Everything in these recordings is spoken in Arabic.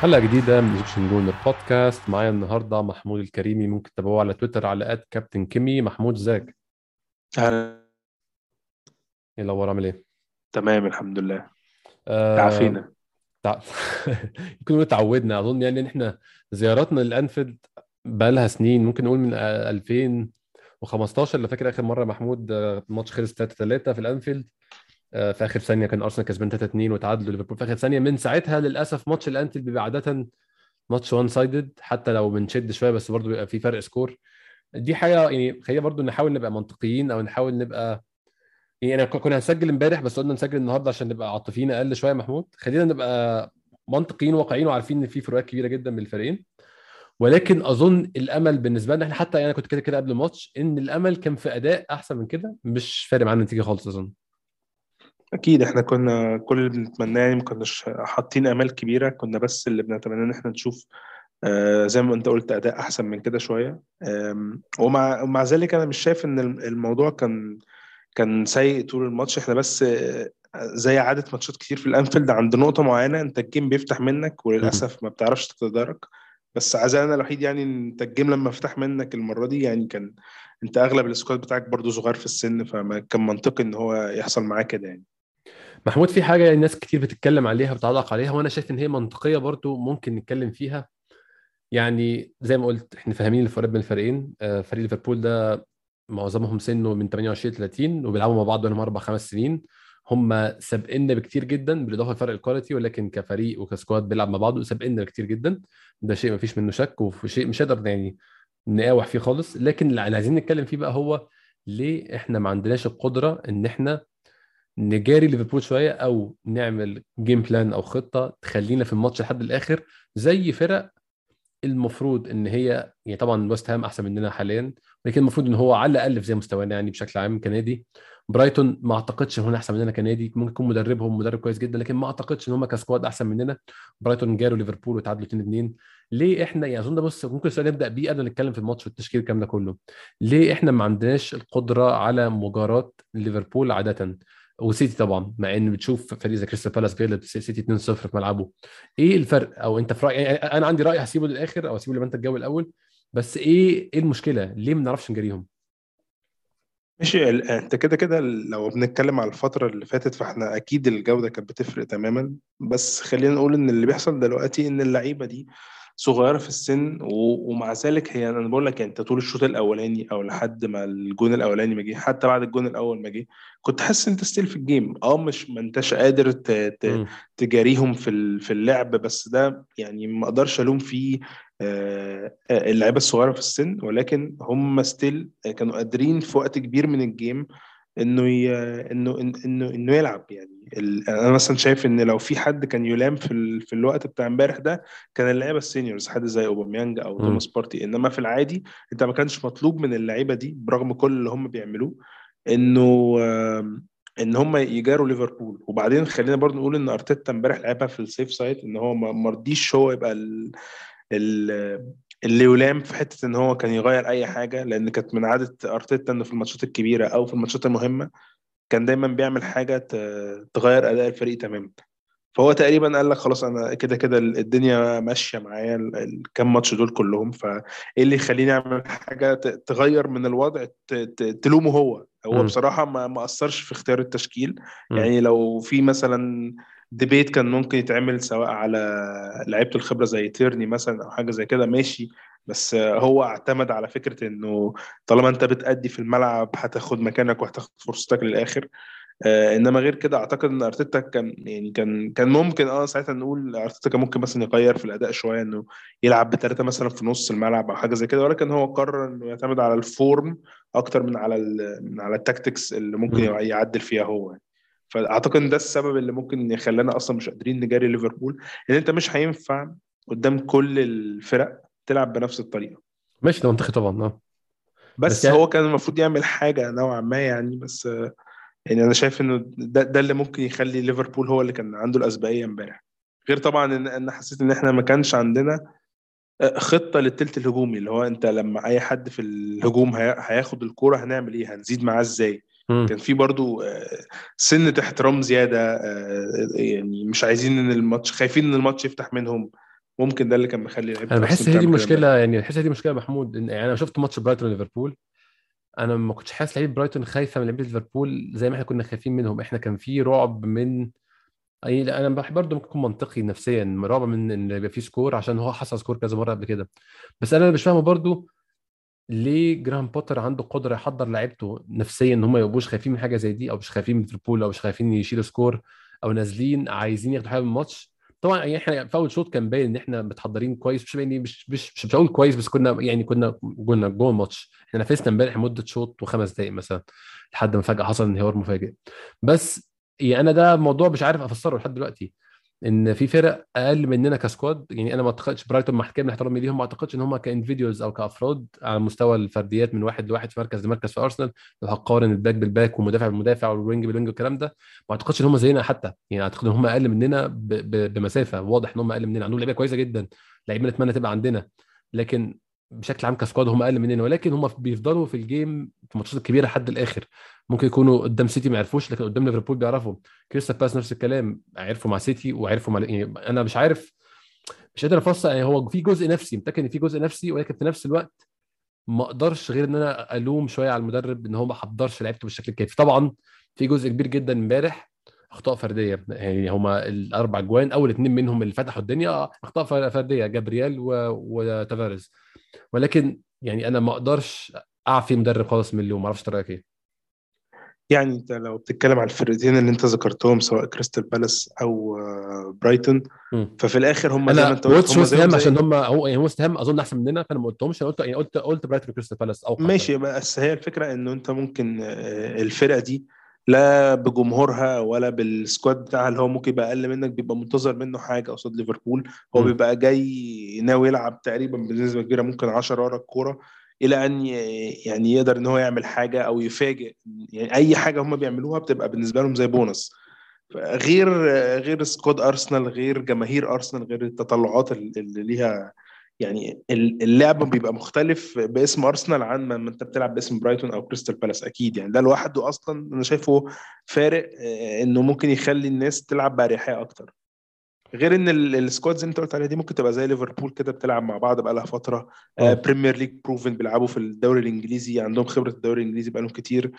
حلقة جديدة من Egyptian Gooner podcast معايا النهاردة محمود الكريمي ممكن تتابعوه على تويتر على at Captain Kimi محمود ازيك؟ أهلا. إيه الأخبار؟ عامل إيه؟ تمام الحمد لله. آه، تعافينا. تع... يمكن نقول اتعودنا. أظن يعني ان إحنا زياراتنا للأنفيلد بقى لها سنين ممكن نقول من آه، 2015 اللي فاكر آخر مرة. محمود آه، الماتش خلص 3 3 في الأنفيلد. في آخر ثانية كان أرسنال كسبان 3 2 وتعادلوا ليفربول. في آخر ثانية من ساعتها للأسف ماتش الانفيلد بيبقى عادة ماتش one sided حتى لو بنشد شوية بس برضه بيبقى في فرق score دي حاجة يعني خلينا برضه نحاول نبقى منطقيين أو نحاول نبقى يعني أنا كنا هنسجل امبارح بس قلنا نسجل النهارده عشان نبقى عاطفيين أقل شوية محمود. خلينا نبقى منطقيين واقعيين وعارفين إن في فروقات كبيرة جدا بين الفريقين. ولكن أظن الأمل بالنسبة لنا إحنا حتى يعني كنت كده كده قبل الماتش إن الأمل كان في أداء أحسن من كده مش فارق معانا النتيجة خالص أظن. أكيد إحنا كنا كل اللي بنتمناه يعني ما كناش حاطين آمال كبيرة كنا بس اللي بنتمنى إن إحنا نشوف آه زي ما أنت قلت أداء أحسن من كده شوية. ومع ومع ذلك أنا مش شايف إن الم- الموضوع كان كان سيء طول الماتش. إحنا بس آه، زي عادة ماتشات كتير في الأنفيلد عند نقطة معينة أنت ال game بيفتح منك وللأسف ما بتعرفش تتدارك. بس عزائنا الوحيد يعني إن أنت ال game لما فتح منك المرة دي يعني كان أنت أغلب ال squad بتاعك برضو صغير في السن فما كان منطقي إن هو يحصل معاه كده يعني. محمود في حاجة الناس كتير بتتكلم عليها بتعلق عليها وأنا شايف إن هي منطقية برضو ممكن نتكلم فيها. يعني زي ما قلت إحنا فاهمين الفرق بين الفريقين. آه، فريق ليفربول ده معظمهم سنه من 28 ل 30 وبيلعبوا مع بعض بقالهم أربع خمس سنين. هم سابقنا بكتير جدا بالإضافة لفرق ال quality ولكن كفريق وك squad بيلعب مع بعض سابقنا بكتير جدا. ده شيء ما فيش منه شك وشيء مش هقدر يعني نقاوح فيه خالص. لكن اللي عايزين نتكلم فيه بقى هو ليه إحنا ما عندناش القدرة إن إحنا نجاري ليفربول شوية أو نعمل game plan أو خطة تخلينا في الماتش لحد الآخر زي فرق المفروض إن هي يعني طبعا ويست هام أحسن مننا حاليا ولكن المفروض إن هو على الأقل في زي مستوانا يعني بشكل عام كنادي. برايتون ما أعتقدش إن هم أحسن مننا كنادي ممكن يكون مدربهم مدرب كويس جدا لكن ما أعتقدش إن هم ك squad أحسن مننا. برايتون جاروا ليفربول وتعادلوا 2 2 ليه إحنا يعني أظن ده بص ممكن السؤال نبدا بيه قبل ما نتكلم في الماتش والتشكيل الكلام ده كله. ليه إحنا ما عندناش القدرة على مجاراه ليفربول عادة؟ وسيتي طبعا مع إن بتشوف فريق زي كريستال بالاس بيغلب سيتي 2-0 في ملعبه. إيه الفرق؟ أو أنت في رايك يعني أنا عندي رأي هسيبه للآخر أو هسيبه لما أنت تجاوب الأول. بس إيه إيه المشكلة؟ ليه ما بنعرفش نجاريهم؟ ماشي أنت كده كده لو بنتكلم على الفترة اللي فاتت فإحنا أكيد الجودة كانت بتفرق تماما. بس خلينا نقول إن اللي بيحصل دلوقتي إن اللعيبة دي صغيرة في السن ومع ذلك هي أنا بقول لك يعني أنت طول الشوط الأولاني أو لحد ما الجون الأولاني ما جه حتى بعد الجون الأول ما جه كنت حاسس أنت still في ال game آه مش ما أنتش قادر ت- ت- مم. تجاريهم في في اللعب بس ده يعني ما أقدرش ألوم فيه آه، آه، اللعيبة الصغيرة في السن ولكن هم still كانوا قادرين في وقت كبير من ال game إنه ي... إنه إن- إنه إنه يلعب يعني. ال... أنا مثلا شايف إن لو في حد كان يلام في ال... في الوقت بتاع امبارح ده كان اللعيبة ال seniors حد زي اوباميانج أو. توماس بارتي. إنما في العادي أنت ما كانش مطلوب من اللعيبة دي برغم كل اللي هم بيعملوه إنه إن هم يجاروا ليفربول. وبعدين خلينا برضو نقول إن أرتيتا امبارح لعبها في ال safe side إن هو ما ما رضيش هو يبقى ال... ال... اللي يلام في حتة إن هو كان يغير أي حاجة لأن كانت من عادة أرتيتا إنه في الماتشات الكبيرة أو في الماتشات المهمة كان دايما بيعمل حاجة تغير أداء الفريق تماما فهو تقريبا قال لك خلاص أنا كده كده الدنيا ماشية معايا ال- الكام ماتش دول كلهم فإيه اللي يخليني أعمل حاجة تغير من الوضع تلومه هو هو مم. بصراحة ما ما أثرش في اختيار التشكيل مم. يعني لو في مثلا ديبيت كان ممكن يتعمل سواء على لعيبة الخبرة زي تيرني مثلا أو حاجة زي كده ماشي. بس هو اعتمد على فكرة إنه طالما أنت بتأدي في الملعب هتاخد مكانك وهتاخد فرصتك للآخر. آه إنما غير كده أعتقد إن أرتيتا كان يعني كان كان ممكن آه ساعتها نقول أرتيتا كان ممكن مثلا يغير في الأداء شوية إنه يلعب بثلاثه مثلا في نص الملعب أو حاجة زي كده. ولكن هو قرر إنه يعتمد على ال form أكتر من على من على ال tactics اللي ممكن مم. يعدل فيها هو. فأعتقد إن ده السبب اللي ممكن يخلينا أصلا مش قادرين نجاري ليفربول إن أنت مش هينفع قدام كل الفرق تلعب بنفس الطريقة. ماشي ده منطقي طبعا آه. بس, بس يعني- هو كان المفروض يعمل حاجة نوعا ما يعني بس آه، يعني أنا شايف إنه ده, ده اللي ممكن يخلي ليفربول هو اللي كان عنده الأسبقية امبارح. غير طبعا إن أنا حسيت إن إحنا ما كانش عندنا آه، خطة للتلت الهجومي اللي هو أنت لما أي حد في الهجوم هي- هياخد الكورة هنعمل إيه؟ هنزيد معاه إزاي؟ مم. كان في برضو آه، سنة احترام زيادة آه، يعني مش عايزين إن الماتش خايفين إن الماتش يفتح منهم. ممكن ده اللي كان مخلي لعيبة أنا بحس أرسنال هي دي مشكله يعني بحس هي دي مشكلة محمود إن يعني أنا شفت ماتش برايتون ليفربول. أنا ما كنتش حاسس لعيبه برايتون خايفة من لعيبة ليفربول زي ما إحنا كنا خايفين منهم. إحنا كان في رعب من أي لا أنا بحب برضه ممكن يكون منطقي نفسيا رعب من إن يبقى في score عشان هو حصل score كذا مرة قبل كده. بس أنا مش فاهمه برضه ليه جراهام بوتر عنده قدرة يحضر لعيبته نفسيا إن هم ما يبقوش خايفين من حاجة زي دي أو مش خايفين من ليفربول أو مش خايفين يشيلوا score أو نازلين عايزين ياخدوا حاجة من الماتش؟ طبعا يعني إحنا في أول شوط كان باين إن إحنا متحضرين كويس مش يعني مش مش مش, مش هقول كويس بس كنا يعني كنا كنا جوه الماتش. إحنا نفذنا إمبارح مدة شوط وخمس دقائق مثلا لحد ما فجأة حصل انهيار مفاجئ. بس يعني أنا ده موضوع مش عارف أفسره لحد دلوقتي. إن في فرق أقل مننا ك squad. يعني أنا ما أعتقدش برايتون مع كامل احترامي ليهم ما أعتقدش إن هم ك individuals أو كأفراد على مستوى الفرديات من واحد لواحد في مركز لمركز في أرسنال لو هقارن ال back بال back والمدافع بالمدافع وال wing بال wing والكلام ده ما أعتقدش إن هم زينا حتى. يعني أعتقد إن هم أقل مننا. بمسافة. واضح إن هم أقل مننا عندهم لعيبة كويسة جدا لعيبة نتمنى تبقى عندنا. لكن بشكل عام ك squad هم أقل مننا ولكن هم بيفضلوا في ال game في الماتشات الكبيرة لحد الآخر. ممكن يكونوا قدام سيتي ما عرفوش لكن قدام ليفربول بيعرفوا. كريستال بالاس نفس الكلام عرفوا مع سيتي وعرفوا مع يعني أنا مش عارف مش قادر أفسر يعني هو في جزء نفسي متأكد إن في جزء نفسي ولكن في نفس الوقت ما أقدرش غير إن أنا ألوم شوية على المدرب إن هو ما حضرش لعيبته بالشكل الكافي. طبعا في جزء كبير جدا امبارح أخطاء فردية يعني هما الأربع جوان أول اثنين منهم اللي فتحوا الدنيا أخطاء فردية جابرييل و... وتافاريز. ولكن يعني أنا ما أقدرش أعفي مدرب خالص من اللوم ما أعرفش رايك إيه. يعني أنت لو بتتكلم على الفرقتين اللي أنت ذكرتهم سواء كريستال بالاس أو آه، برايتون. ففي الآخر هم زي ما أنت قلت زي ويست هام زي عشان هم هو يعني ويست هام أظن أحسن مننا فأنا ما قلتهمش أنا قلت يعني قلت قلت برايتون كريستال بالاس أو ماشي بس هي الفكرة إنه أنت ممكن آه، الفرقة دي لا بجمهورها ولا بال squad بتاعها اللي هو ممكن يبقى أقل منك بيبقى منتظر منه حاجة قصاد ليفربول هو. بيبقى جاي ناوي يلعب تقريبا بنسبة كبيرة ممكن 10 ورا الكورة إلى أن يعني يقدر إن هو يعمل حاجة أو يفاجئ يعني أي حاجة هم بيعملوها بتبقى بالنسبة لهم زي بونص غير غير squad أرسنال غير جماهير أرسنال غير التطلعات اللي ليها يعني اللعب بيبقى مختلف باسم أرسنال عن ما أنت بتلعب باسم برايتون أو كريستال بالاس. أكيد يعني ده لوحده أصلا أنا شايفه فارق آه، إنه ممكن يخلي الناس تلعب بأريحية أكتر. غير إن ال- ال squad زي ما أنت قلت عليها دي ممكن تبقى زي ليفربول كده بتلعب مع بعض بقى لها فترة. آه Premier League proven بيلعبوا في الدوري الإنجليزي عندهم خبرة الدوري الإنجليزي بقالهم كتير.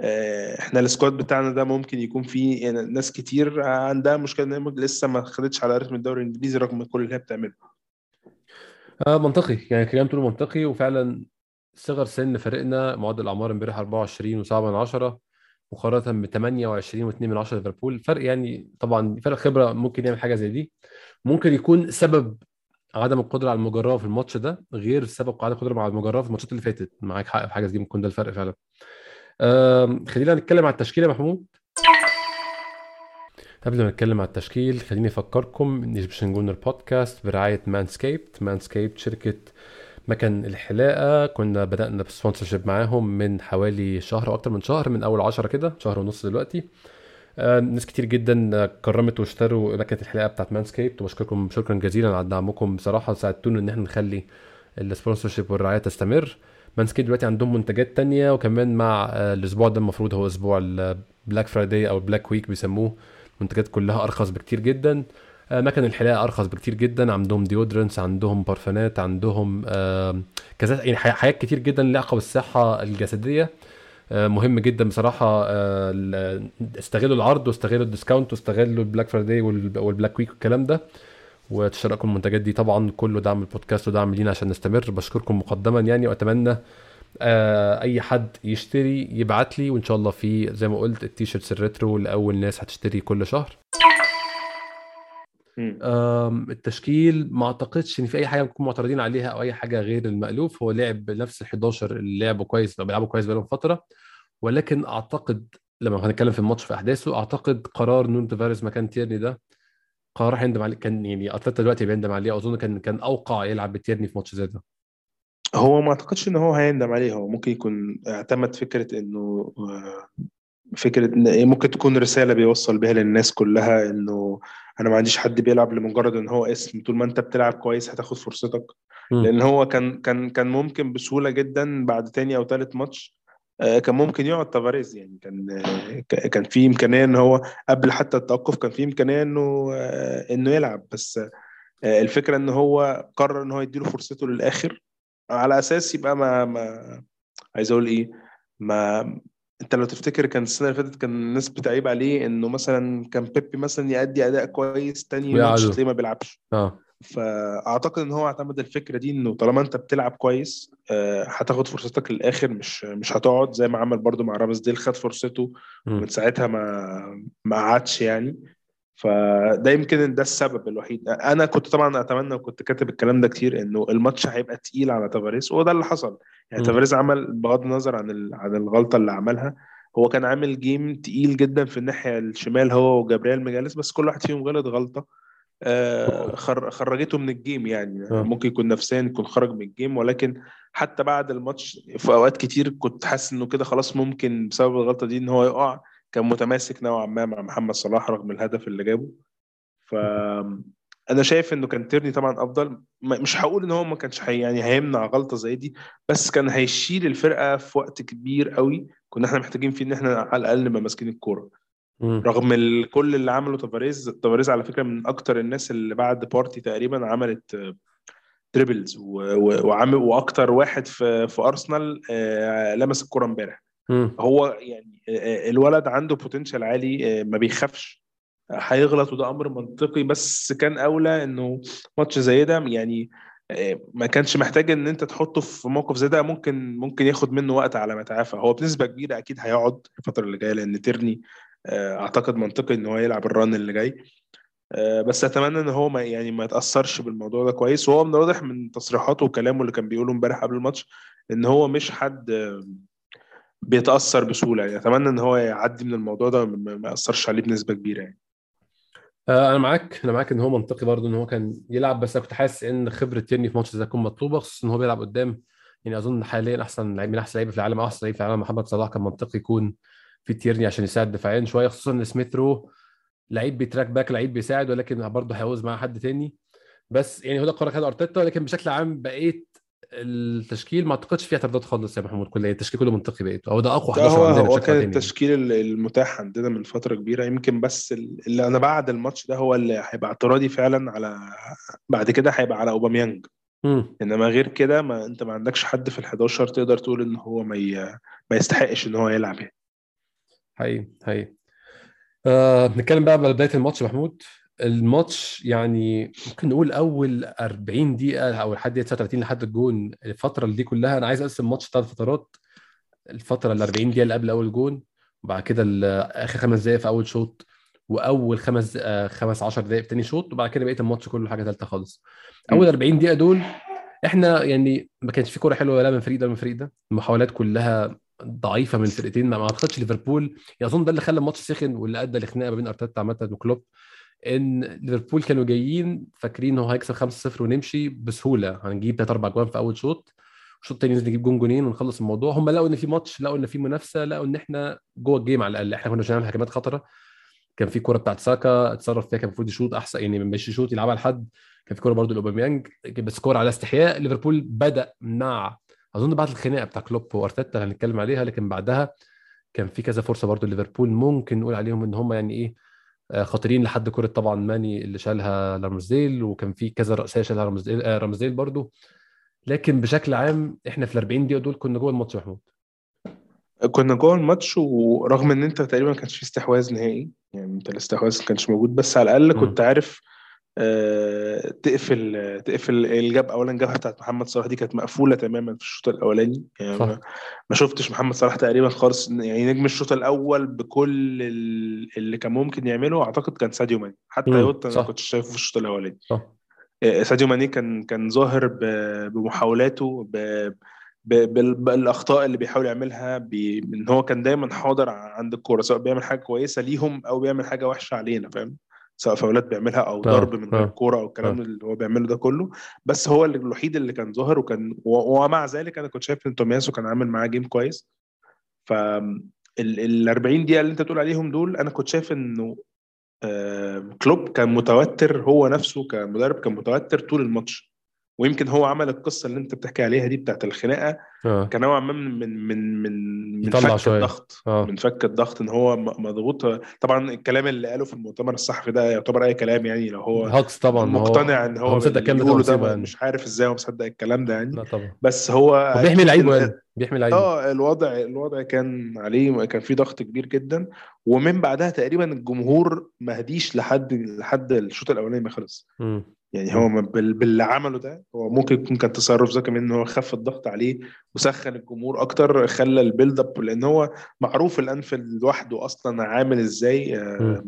آه، إحنا السكواد بتاعنا ده ممكن يكون فيه يعني ناس كتير عندها مشكلة إن لسه ما خدتش على رتم الدوري الإنجليزي رغم كل اللي هي بتعمله. آه منطقي. يعني كلام تقوله منطقي وفعلا صغر سن فريقنا معدل الأعمار امبارح 24 و7 من 10 مقارنة ب 28 و2 من 10 ليفربول. فرق يعني طبعا فرق خبرة ممكن يعمل حاجة زي دي. ممكن يكون سبب عدم القدرة على المجراه في الماتش ده غير سبب عدم القدرة على المجراه في الماتشات اللي فاتت. معاك حق في حاجة زي دي ممكن ده الفرق فعلا. آم، خلينا نتكلم على التشكيلة محمود. قبل ما نتكلم على التشكيل خليني أفكركم إن Egyptian Gooner Podcast برعاية Manscaped Manscaped شركة مكان الحلاقة. كنا بدأنا ب sponsorship معاهم من حوالي شهر أو أكتر من شهر من أول عشرة كده شهر ونص دلوقتي. آه، ناس كتير جدا كرمت واشتروا مكنة الحلاقة بتاعت Manscaped وبشكركم شكرا جزيلا على دعمكم بصراحة ساعدتونا إن إحنا نخلي ال sponsorship والرعاية تستمر. Manscaped دلوقتي عندهم منتجات تانية وكمان مع آه، الأسبوع ده المفروض هو أسبوع ال Black Friday أو ال Black Week بيسموه. منتجات كلها أرخص بكتير جدا. آه، مكن الحلاقة أرخص بكتير جدا. عندهم deodorants عندهم بارفانات عندهم كذا يعني حاجات كتير جدا لها علاقة بالصحة الجسدية. آه، مهم جدا بصراحة آه، استغلوا العرض واستغلوا ال discount واستغلوا ال Black Friday وال- وال Black Week والكلام ده. وتشتركوا المنتجات دي طبعا. كله دعم البودكاست ودعم لينا عشان نستمر. بشكركم مقدما يعني وأتمنى أي حد يشتري يبعت لي وإن شاء الله في زي ما قلت التيشيرتس ال retro لأول ناس هتشتري كل شهر. التشكيل ما أعتقدش إن في أي حاجة نكون معترضين عليها أو أي حاجة غير المألوف. هو لعب نفس ال 11 اللي لعبوا كويس لو بيلعبوا كويس بقالهم فترة. ولكن أعتقد لما هنتكلم في الماتش في أحداثه أعتقد قرار نونو تافاريز مكان تيرني ده قرار هيندم عليه. كان يعني أتلتا دلوقتي بيندم عليه أظن كان كان أوقع يلعب بتيرني في ماتش زي ده. هو ما أعتقدش ان هو هيندم عليه هو ممكن يكون اعتمد فكرة إنه آه، فكرة إن إيه ممكن تكون رسالة بيوصل بيها للناس كلها إنه أنا ما عنديش حد بيلعب لمجرد إن هو اسم. طول ما أنت بتلعب كويس هتاخد فرصتك. مم. لأن هو كان كان كان ممكن بسهولة جدا بعد تاني أو تالت ماتش آه، كان ممكن يقعد تافاريز. يعني كان آه، كان في إمكانية إن هو قبل حتى التوقف كان في إمكانية إنه إنه يلعب. بس الفكرة إن هو قرر إن هو يديله فرصته للآخر. على أساس يبقى ما ما عايز أقول إيه ما أنت لو تفتكر كان السنة اللي فاتت كان الناس بتعيب عليه إنه مثلا كان بيبي مثلا يأدي أداء كويس تاني ماتش تلاقيه ما بيلعبش. آه. فأعتقد إن هو اعتمد الفكرة دي إنه طالما أنت بتلعب كويس آه، هتاخد فرصتك للآخر مش مش هتقعد زي ما عمل برضو مع رامز ديل خد فرصته ومن ساعتها ما ما قعدش يعني. فده يمكن ده السبب الوحيد. أنا كنت طبعا أتمنى وكنت كاتب الكلام ده كتير إنه الماتش هيبقى تقيل على تافاريس وده اللي حصل. يعني تافاريس عمل بغض النظر عن عن الغلطة اللي عملها هو كان عامل game تقيل جدا في الناحية الشمال هو وجابرييل ماجالهايس بس كل واحد فيهم غلط غلطة آه، خرجته من ال game يعني. أوه. ممكن يكون نفسيا يكون خرج من ال game ولكن حتى بعد الماتش في أوقات كتير كنت حاسس إنه كده خلاص ممكن بسبب الغلطة دي إن هو يقع. كان متماسك نوعا ما مع محمد صلاح رغم الهدف اللي جابه. ف أنا شايف إنه كان تيرني طبعا أفضل. مش هقول إن هو ما كانش حي يعني هيمنع غلطة زي دي بس كان هيشيل الفرقة في وقت كبير قوي كنا إحنا محتاجين فيه إن إحنا على الأقل نبقى ماسكين الكورة. رغم كل اللي عمله تافاريز تافاريز على فكرة من أكتر الناس اللي بعد بارتي تقريبا عملت dribbles وعامل وأكتر واحد في في أرسنال آه، لمس الكورة امبارح. هو يعني آه، الولد عنده potential عالي آه، ما بيخافش. هيغلط وده أمر منطقي بس كان أولى إنه ماتش زي ده يعني ما كانش محتاج إن أنت تحطه في موقف زي ده. ممكن ممكن ياخد منه وقت على ما يتعافى هو بنسبة كبيرة أكيد هيقعد الفترة اللي جاية لأن تيرني آه، أعتقد منطقي إن هو يلعب ال run اللي جاي. آه، بس أتمنى إن هو ما يعني ما يتأثرش بالموضوع ده كويس. وهو من الواضح من تصريحاته وكلامه اللي كان بيقوله امبارح قبل الماتش إن هو مش حد بيتأثر بسهولة يعني. أتمنى إن هو يعدي من الموضوع ده ما يأثرش عليه بنسبة كبيرة يعني. آه، أنا معاك. أنا معاك إن هو منطقي برضه إن هو كان يلعب بس أنا كنت حاسس إن خبرة تيرني في ماتش زي تكون مطلوبه خصوصا إن هو بيلعب قدام. يعني أظن حاليا أحسن لعيب من أحسن لعيبه في العالم أو أحسن لعيب في العالم محمد صلاح كان منطقي يكون في تيرني عشان يساعد دفاعيا شوية. خصوصا إن سميث رو لعيب بي track back لعيب بيساعد ولكن برضه هيعوز معاه حد تاني. بس يعني هو ده قرار خد أرتيتا لكن بشكل عام بقيت التشكيل ما أعتقدش فيها اعتراضات خالص يا محمود كله التشكيل كله منطقي بقيته. هو ده أقوى 11 هو عندنا هو كان التشكيل المتاح عندنا من فترة كبيرة. يمكن بس اللي أنا بعد الماتش ده هو اللي هيبقى اعتراضي فعلا على بعد كده هيبقى على أوباميانج. إنما غير كده ما أنت ما عندكش حد في ال11 تقدر تقول إن هو ما ي... ما يستحقش إن هو يلعب يعني. حقيقي حقيقي. آه نتكلم بقى بداية الماتش محمود الماتش يعني ممكن نقول أول 40 دقيقة أو لحد 39 لحد الجون الفترة اللي دي كلها أنا عايز أقسم الماتش ثلاث فترات الفترة ال 40 دقيقة اللي قبل أول جون وبعد كده آخر خمس دقائق في أول شوط وأول خمس آه خمس 10 دقائق في ثاني شوط وبعد كده بقيه الماتش كله حاجة ثالثه خالص. أول 40 دقيقة دول إحنا يعني ما كانش في كورة حلوة لا من فريق ده من فريق ده المحاولات كلها ضعيفة من الفرقتين ما أعتقدش ليفربول أظن ده اللي خلى الماتش سخن واللي أدى لخناقة ما بين أرتيتا عامة وكلوب. إن ليفربول كانوا جايين فاكرين هو هيكسب 5-0 ونمشي بسهولة. هنجيب ثلاث أربع جوان في أول شوط. الشوط الثاني نجيب جون جونين ونخلص الموضوع. هم لقوا إن في ماتش لقوا إن في منافسة لقوا إن إحنا جوه ال game على الأقل. إحنا كنا مش هنعمل هجمات خطرة. كان في كورة بتاعت ساكا اتصرف فيها كان المفروض يشوط أحسن يعني مش يشوط يلعبها لحد. كان في كورة برضه لأوباميانج بس كورة على استحياء. ليفربول بدأ مع أظن بعد الخناقة بتاع كلوب وأرتيتا اللي هنتكلم عليها لكن بعدها كان في كذا فرصة برضو ليفربول ممكن نقول عليهم إن هم يعني إيه خطيرين لحد كرة طبعا ماني اللي شالها لارمزديل وكان في كذا رأسية شالها رامزديل آه رامزديل برضو. لكن بشكل عام إحنا في ال 40 دقيقة دول كنا جوه الماتش محمود. كنا جوه الماتش ورغم إن أنت تقريبا ما كانش في استحواذ نهائي يعني أنت الاستحواذ ما كانش موجود بس على الأقل كنت عارف آه، تقفل تقفل الجاب اولا الجبهة بتاعت محمد صلاح دي كانت مقفولة تماما في الشوط الأولاني. يعني صح. ما شفتش محمد صلاح تقريبا خالص. يعني نجم الشوط الأول بكل اللي كان ممكن يعمله أعتقد كان ساديو ماني. حتى يوتا أنا كنت شايفه في الشوط الأولاني. صح. آه، ساديو ماني كان كان ظاهر بمحاولاته بالأخطاء اللي بيحاول يعملها إن هو كان دايما حاضر عند الكورة سواء بيعمل حاجة كويسة ليهم أو بيعمل حاجة وحشة علينا فاهم؟ سواء فاولات بيعملها أو آه، ضرب من غير الكورة أو الكلام آه. اللي هو بيعمله ده كله. بس هو الوحيد اللي كان ظاهر وكان ومع ذلك أنا كنت شايف إن تومياسو كان عامل معاه game كويس. ف ال 40 دقيقة اللي أنت بتقول عليهم دول أنا كنت شايف إنه كلوب كان متوتر هو نفسه كمدرب كان متوتر طول الماتش. ويمكن هو عمل القصة اللي انت بتحكي عليها دي بتاعت الخناقة. كان نوعا ما من من من من فك شوية. الضغط. آه. من فك الضغط إن هو م- مضغوط. طبعا الكلام اللي قاله في المؤتمر الصحفي ده يعتبر أي كلام يعني لو هو هكس طبعا مقتنع إن هو, هو مصدق الكلام ده ده يعني. مش عارف إزاي هو مصدق الكلام ده يعني. لا طبعا. بس هو بيحمي لعيبه يعني بيحمي لعيبه آه الوضع الوضع كان عليه كان في ضغط كبير جدا. ومن بعدها تقريبا الجمهور ما هديش لحد لحد الشوط الأولاني ما خلص. مم. يعني هو باللي عمله ده هو ممكن يكون كان تصرف ذكي منه إن هو خف الضغط عليه وسخن الجمهور أكتر خلى ال build up لأن هو معروف الانفيلد لوحده أصلا عامل إزاي آه،.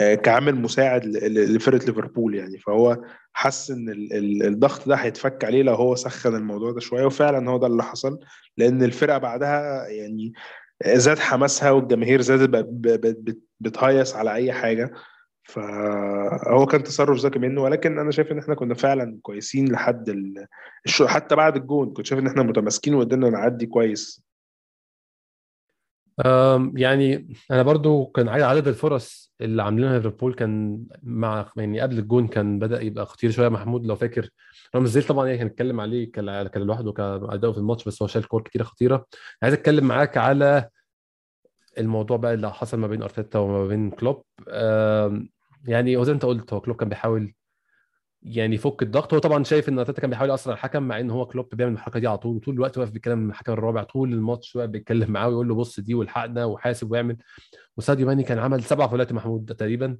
آه، كعامل مساعد لفرقة ليفربول يعني. فهو حس إن ال- ال- الضغط ده هيتفك عليه لو هو سخن الموضوع ده شوية وفعلا هو ده اللي حصل لأن الفرقة بعدها يعني زاد حماسها والجماهير زادت بتهيص على أي حاجة. فهو كان تصرف ذكي منه ولكن أنا شايف إن إحنا كنا فعلا كويسين لحد ال... حتى بعد الجون كنت شايف إن إحنا متماسكين وقدرنا نعدي كويس. يعني أنا برضو كان عدد الفرص اللي عاملينها ليفربول كان مع يعني قبل الجون كان بدأ يبقى خطير شوية. محمود لو فاكر رامسديل طبعا يعني هنتكلم عليه كان لوحده كأداؤه في الماتش بس هو شال كور كتيرة خطيرة. عايز أتكلم معاك على الموضوع بقى اللي حصل ما بين أرتيتا وما بين كلوب. يعني هو زي انت قلت هو كلوب كان بيحاول يعني يفك الضغط. هو طبعا شايف إن أرتيتا كان بيحاول يأثر على الحكم مع إن هو كلوب بيعمل الحركه دي على طول طول الوقت واقف بيتكلم مع الحكم الرابع طول الماتش واقف بيتكلم معاه ويقول له بص دي والحقنا وحاسب ويعمل وساديو ماني كان عمل سبع فاولات محمود تقريبا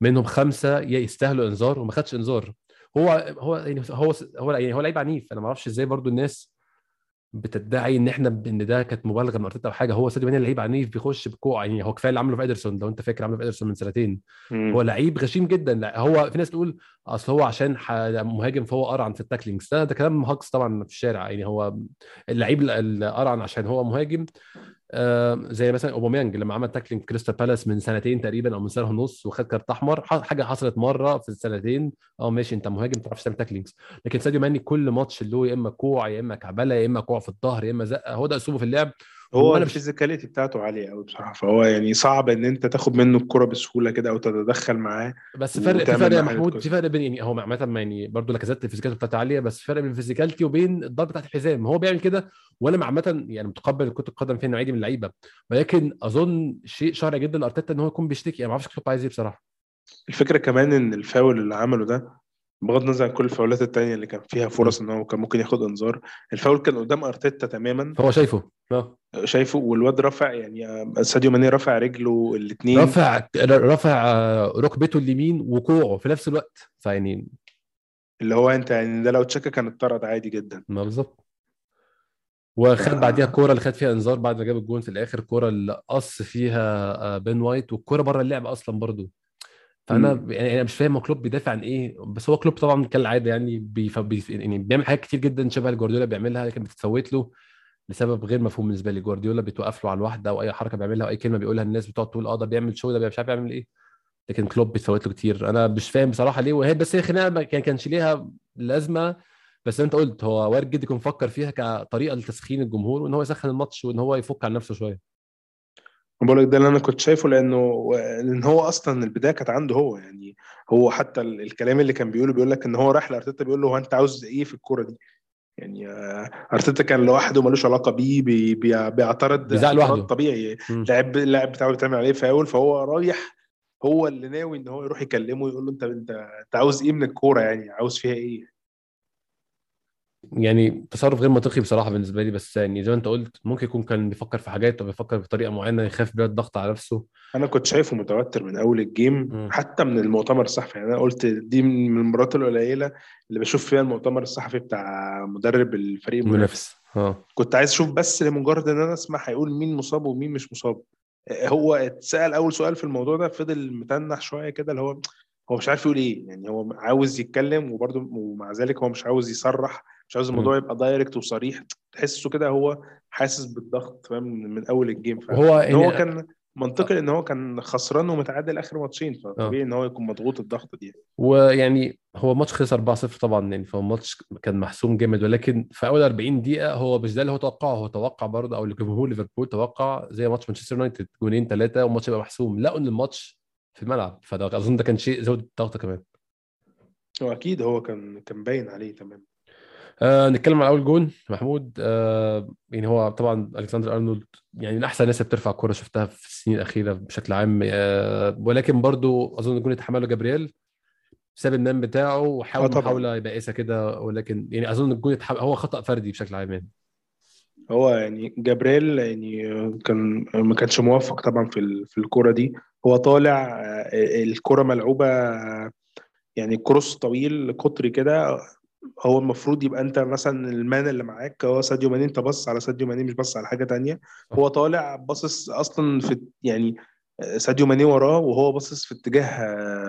منهم خمسة يستاهلوا إنذار وما خدش إنذار. هو هو يعني هو هو يعني هو لعيب عنيف. أنا ما أعرفش إزاي برضو الناس بتدعي إن إحنا إن ده كانت مبالغة من ارتيتا أو حاجة هو ساديو ماني لعيب عنيف بيخش بكوع يعني هو كفاية اللي عمله في ادرسون لو أنت فاكر عمله في ادرسون من سنتين. هو لعيب غشيم جدا لا هو في ناس تقول أصل هو عشان مهاجم فهو أرعن في ال tacklings ده ده كلام هكس طبعا في الشارع يعني هو اللعيب اللي أرعن عشان هو مهاجم. زي مثلا اوباميانج لما عمل tackling كريستال بالاس من سنتين تقريبا أو من سنة ونص وخد كارت أحمر حاجة حصلت مرة في السنتين. آه ماشي أنت مهاجم ما تعمل tacklings لكن ساديو ماني كل ماتش له يا إما كوع يا إما كعبلة يا إما كوع في الظهر يا إما زقه هو ده أسلوبه في اللعب. هو ال physicality بتاعته عالية قوي بصراحة. فهو يعني صعب إن أنت تاخد منه الكرة بسهولة كده أو تتدخل معاه بس فرق في فرق يا محمود. في فرق بين يعني هو عامة يعني برضه لاكازيت ال physicality بتاعته عالية بس فرق بين ال physicality وبين الضرب تحت الحزام. هو بيعمل كده وأنا عامة يعني متقبل كرة القدم فيها نوعيه دي من اللعيبة. ولكن أظن شيء شرعي جدا لأرتيتا إن هو يكون بيشتكي. أنا ما أعرفش كلوب عايز إيه بصراحة. الفكرة كمان إن الفاول اللي عمله ده بغض النظر عن كل الفاولات التانية اللي كان فيها فرص إن هو كان ممكن ياخد انذار. الفاول كان قدام أرتيتا تماما. فهو شايفه. آه. شايفه والواد رفع يعني آه، ساديو ماني رفع رجله الاثنين رفع رفع آه، ركبته اليمين وكوعه في نفس الوقت. فيعني اللي هو أنت يعني ده لو تشاكا كان اتطرد عادي جدا. ما بالظبط. وخد بعديها الكوره اللي خد فيها انذار بعد ما جاب الجون في الآخر. الكوره اللي قص فيها آه، بين وايت. والكورة بره اللعب أصلا برضو. فانا مم. يعني أنا مش فاهم هو كلوب بيدافع عن إيه بس هو كلوب طبعا كالعاده يعني بيف... بيف... يعني بيعمل حاجات كتير جدا شبه جوارديولا بيعملها لكن بتتفوت له لسبب غير مفهوم بالنسبة لي. جوارديولا بيتوقف له على الواحدة أو أي حركة بيعملها أو أي كلمة بيقولها الناس بتقعد تقول آه ده بيعمل show ده مش عارف يعمل إيه. لكن كلوب بيتفوت له كتير. أنا مش فاهم بصراحة ليه. وهي بس هي خناقة ما كان كانش ليها لازمة بس أنت قلت هو وارد جدا يكون فكر فيها كطريقة لتسخين الجمهور وإن هو يسخن الماتش وإن هو يفك عن نفسه شوية. بقول لك ده اللي أنا كنت شايفه لأنه لأن هو أصلا البداية كانت عنده هو يعني هو حتى ال- الكلام اللي كان بيقوله بيقول لك إن هو راح لأرتيتا بيقول له هو أنت عاوز إيه في الكورة دي يعني أرتيتا كان لوحده ملوش علاقة بيه بي بي بيعترض لوحده. طبيعي. لاعب اللاعب بتاعه بيتعمل عليه فاول فهو رايح هو اللي ناوي إن هو يروح يكلمه يقول له أنت أنت أنت عاوز إيه من الكورة يعني عاوز فيها إيه يعني تصرف غير منطقي بصراحة بالنسبة لي بس يعني زي ما انت قلت ممكن يكون كان بيفكر في حاجات أو بيفكر بطريقة معينة يخاف بيها الضغط على نفسه. أنا كنت شايفه متوتر من أول الجيم مم. حتى من المؤتمر الصحفي. يعني أنا قلت دي من المرات القليلة اللي بشوف فيها المؤتمر الصحفي بتاع مدرب الفريق المنافس. منافس آه. كنت عايز أشوف بس لمجرد إن أنا أسمع هيقول مين مصاب ومين مش مصاب. هو اتسأل أول سؤال في الموضوع ده فضل متنح شوية كده اللي هو هو مش عارف يقول إيه. يعني هو عاوز يتكلم وبرضه ومع ذلك هو مش عاوز يصرح. مش عاوز الموضوع يبقى direct وصريح. تحسه كده هو حاسس بالضغط فاهم؟ من أول ال game ف... وهو إن هو كان منطقي إن هو كان خسران ومتعادل آخر ماتشين فطبيعي إن هو يكون مضغوط الضغط دي. ويعني هو ماتش خسر 4-0 طبعا يعني فهو الماتش كان محسوم جامد. ولكن في أول 40 دقيقة هو مش ده اللي هو توقعه. هو توقع برضه أو الجمهور ليفربول توقع زي ماتش مانشستر يونايتد جونين ثلاثة والماتش يبقى محسوم. لقوا إن الماتش في الملعب فده أظن ده كان شيء زود الضغط كمان. هو أكيد هو كان كان باين عليه تمام. آه نتكلم على أول جون محمود. آه يعني هو طبعا ألكسندر أرنولد يعني من أحسن الناس اللي بترفع كورة شفتها في السنين الأخيرة بشكل عام. آه ولكن برضو أظن الجون اتحمله جابرييل ساب النام بتاعه وحاول طبعا. محاولة بائسه كده ولكن يعني أظن الجون اتحمل هو خطأ فردي بشكل عام يعني. هو يعني جبريل يعني كان ما كانش موفق طبعا في في الكرة دي. هو طالع آه، الكرة ملعوبة يعني cross طويل قطري كده هو المفروض يبقى انت مثلا ال man اللي معاك هو ساديو ماني انت بص على ساديو ماني مش بص على حاجة تانية. هو طالع باصص أصلا في يعني ساديو ماني وراه وهو باصص في اتجاه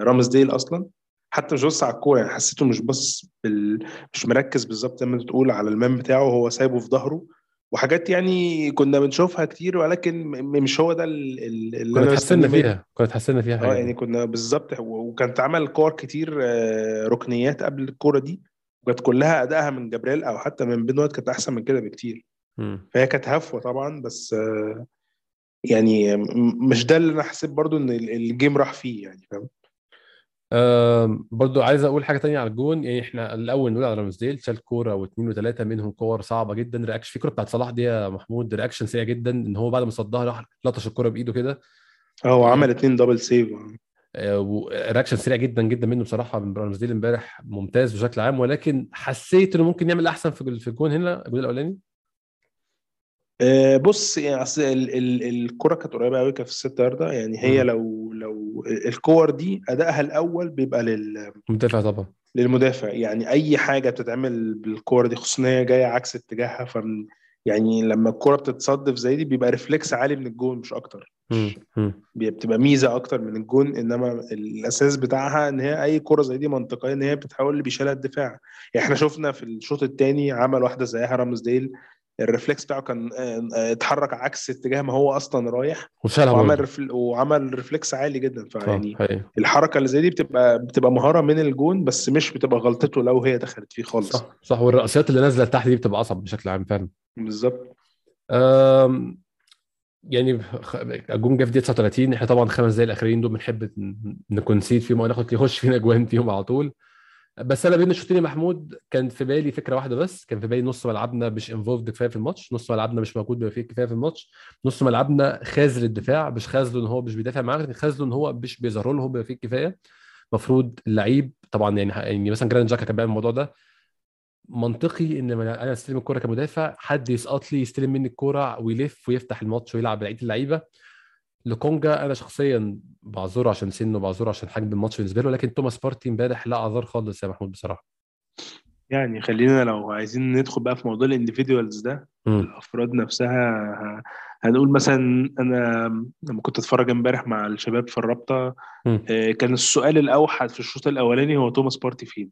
رامسديل أصلا. حتى مش بص على الكورة يعني حسيته مش باصص بال... مش مركز بالظبط زي ما أنت تقول على ال man بتاعه هو سايبه في ظهره. وحاجات يعني كنا بنشوفها كتير ولكن مش هو ده ال- ال- اللي كنا اتحسنا فيها كنا اتحسنا فيها آه يعني كنا بالظبط و- وكانت عمل كور كتير آه، ركنيات قبل الكورة دي. وكانت كلها أدائها من جبريل أو حتى من بين وايت كانت أحسن من كده بكتير. مم. فهي كانت هفوة طبعا بس آه، يعني م- مش ده اللي أنا حسيت برضو إن ال- ال game راح فيه يعني فاهم؟ آم، برضو عايز أقول حاجة تانية على الجون. يعني إحنا الأول نقول على رامسديل شال كورة واثنين وثلاثه منهم كور صعبة جدا. reaction في كورة بتاعت صلاح دي يا محمود reaction سريع جدا إن هو بعد ما صدها راح لطش الكورة بإيده كده. أه هو عمل يعني اتنين double save reaction سريع جدا جدا منه بصراحة من رامسديل امبارح ممتاز بشكل عام ولكن حسيت إنه ممكن يعمل أحسن في في الجون هنا الجون الأولاني آه، بص يعني أصل ال- ال- الكرة كانت قريبة قوي كانت في الست ياردة يعني هي مم. لو لو الكور دي أدائها الأول بيبقى لل مدافع طبعا للمدافع يعني أي حاجة بتتعمل بالكوره دي خصوصا هي جاية عكس اتجاهها فمن يعني لما الكوره بتتصدف زي دي بيبقى reflex عالي من الجون مش أكتر. مش بتبقى ميزة أكتر من الجون إنما الأساس بتاعها إن هي أي كوره زي دي منطقية إن هي بتحاول اللي بيشيلها الدفاع يعني إحنا شفنا في الشوط الثاني عمل واحدة زيها رامسديل ال reflex بتاعه كان آه، آه، اتحرك عكس اتجاه ما هو أصلا رايح. وعمل ref... وعمل reflex عالي جدا فيعني الحركة اللي زي دي بتبقى بتبقى مهارة من الجون بس مش بتبقى غلطته لو هي دخلت فيه خالص. صح صح. والرأسيات اللي نازلة تحت دي بتبقى أصعب بشكل عام فعلا. بالظبط. أم، يعني الجون جه في دقيقة 39 إحنا طبعا خمس دقايق الآخرين دول بنحب نكونسيد فيهم أو ناخد يخش فينا اجوان فيهم على طول. بس أنا بين الشوطين يا محمود كان في بالي فكرة واحدة بس كان في بالي نص ملعبنا مش انفولد كفاية في الماتش نص ملعبنا مش موجود بما فيه كفاية في الماتش نص ملعبنا خاذل الدفاع مش خاذله ان هو مش بيدافع معاه خاذله ان هو مش بيظهر لهم بما فيه الكفايه المفروض اللعيب طبعا يعني يعني مثلا جرانيت جاكا كان بيعمل الموضوع ده. منطقي إن أنا أستلم الكورة كمدافع حد يسقط لي يستلم مني الكورة ويلف ويفتح الماتش ويلعب بقيه اللعيبة. لوكونجا أنا شخصيا بعذره عشان سنه بعذره عشان حجم الماتش بالنسبة له لكن توماس بارتي امبارح لا اعذار خالص يا محمود بصراحة يعني خلينا لو عايزين ندخل بقى في موضوع ال individuals ده مم. الأفراد نفسها هنقول مثلا أنا لما كنت أتفرج امبارح مع الشباب في الرابطة. آه، كان السؤال الأوحد في الشوط الأولاني هو توماس بارتي فين.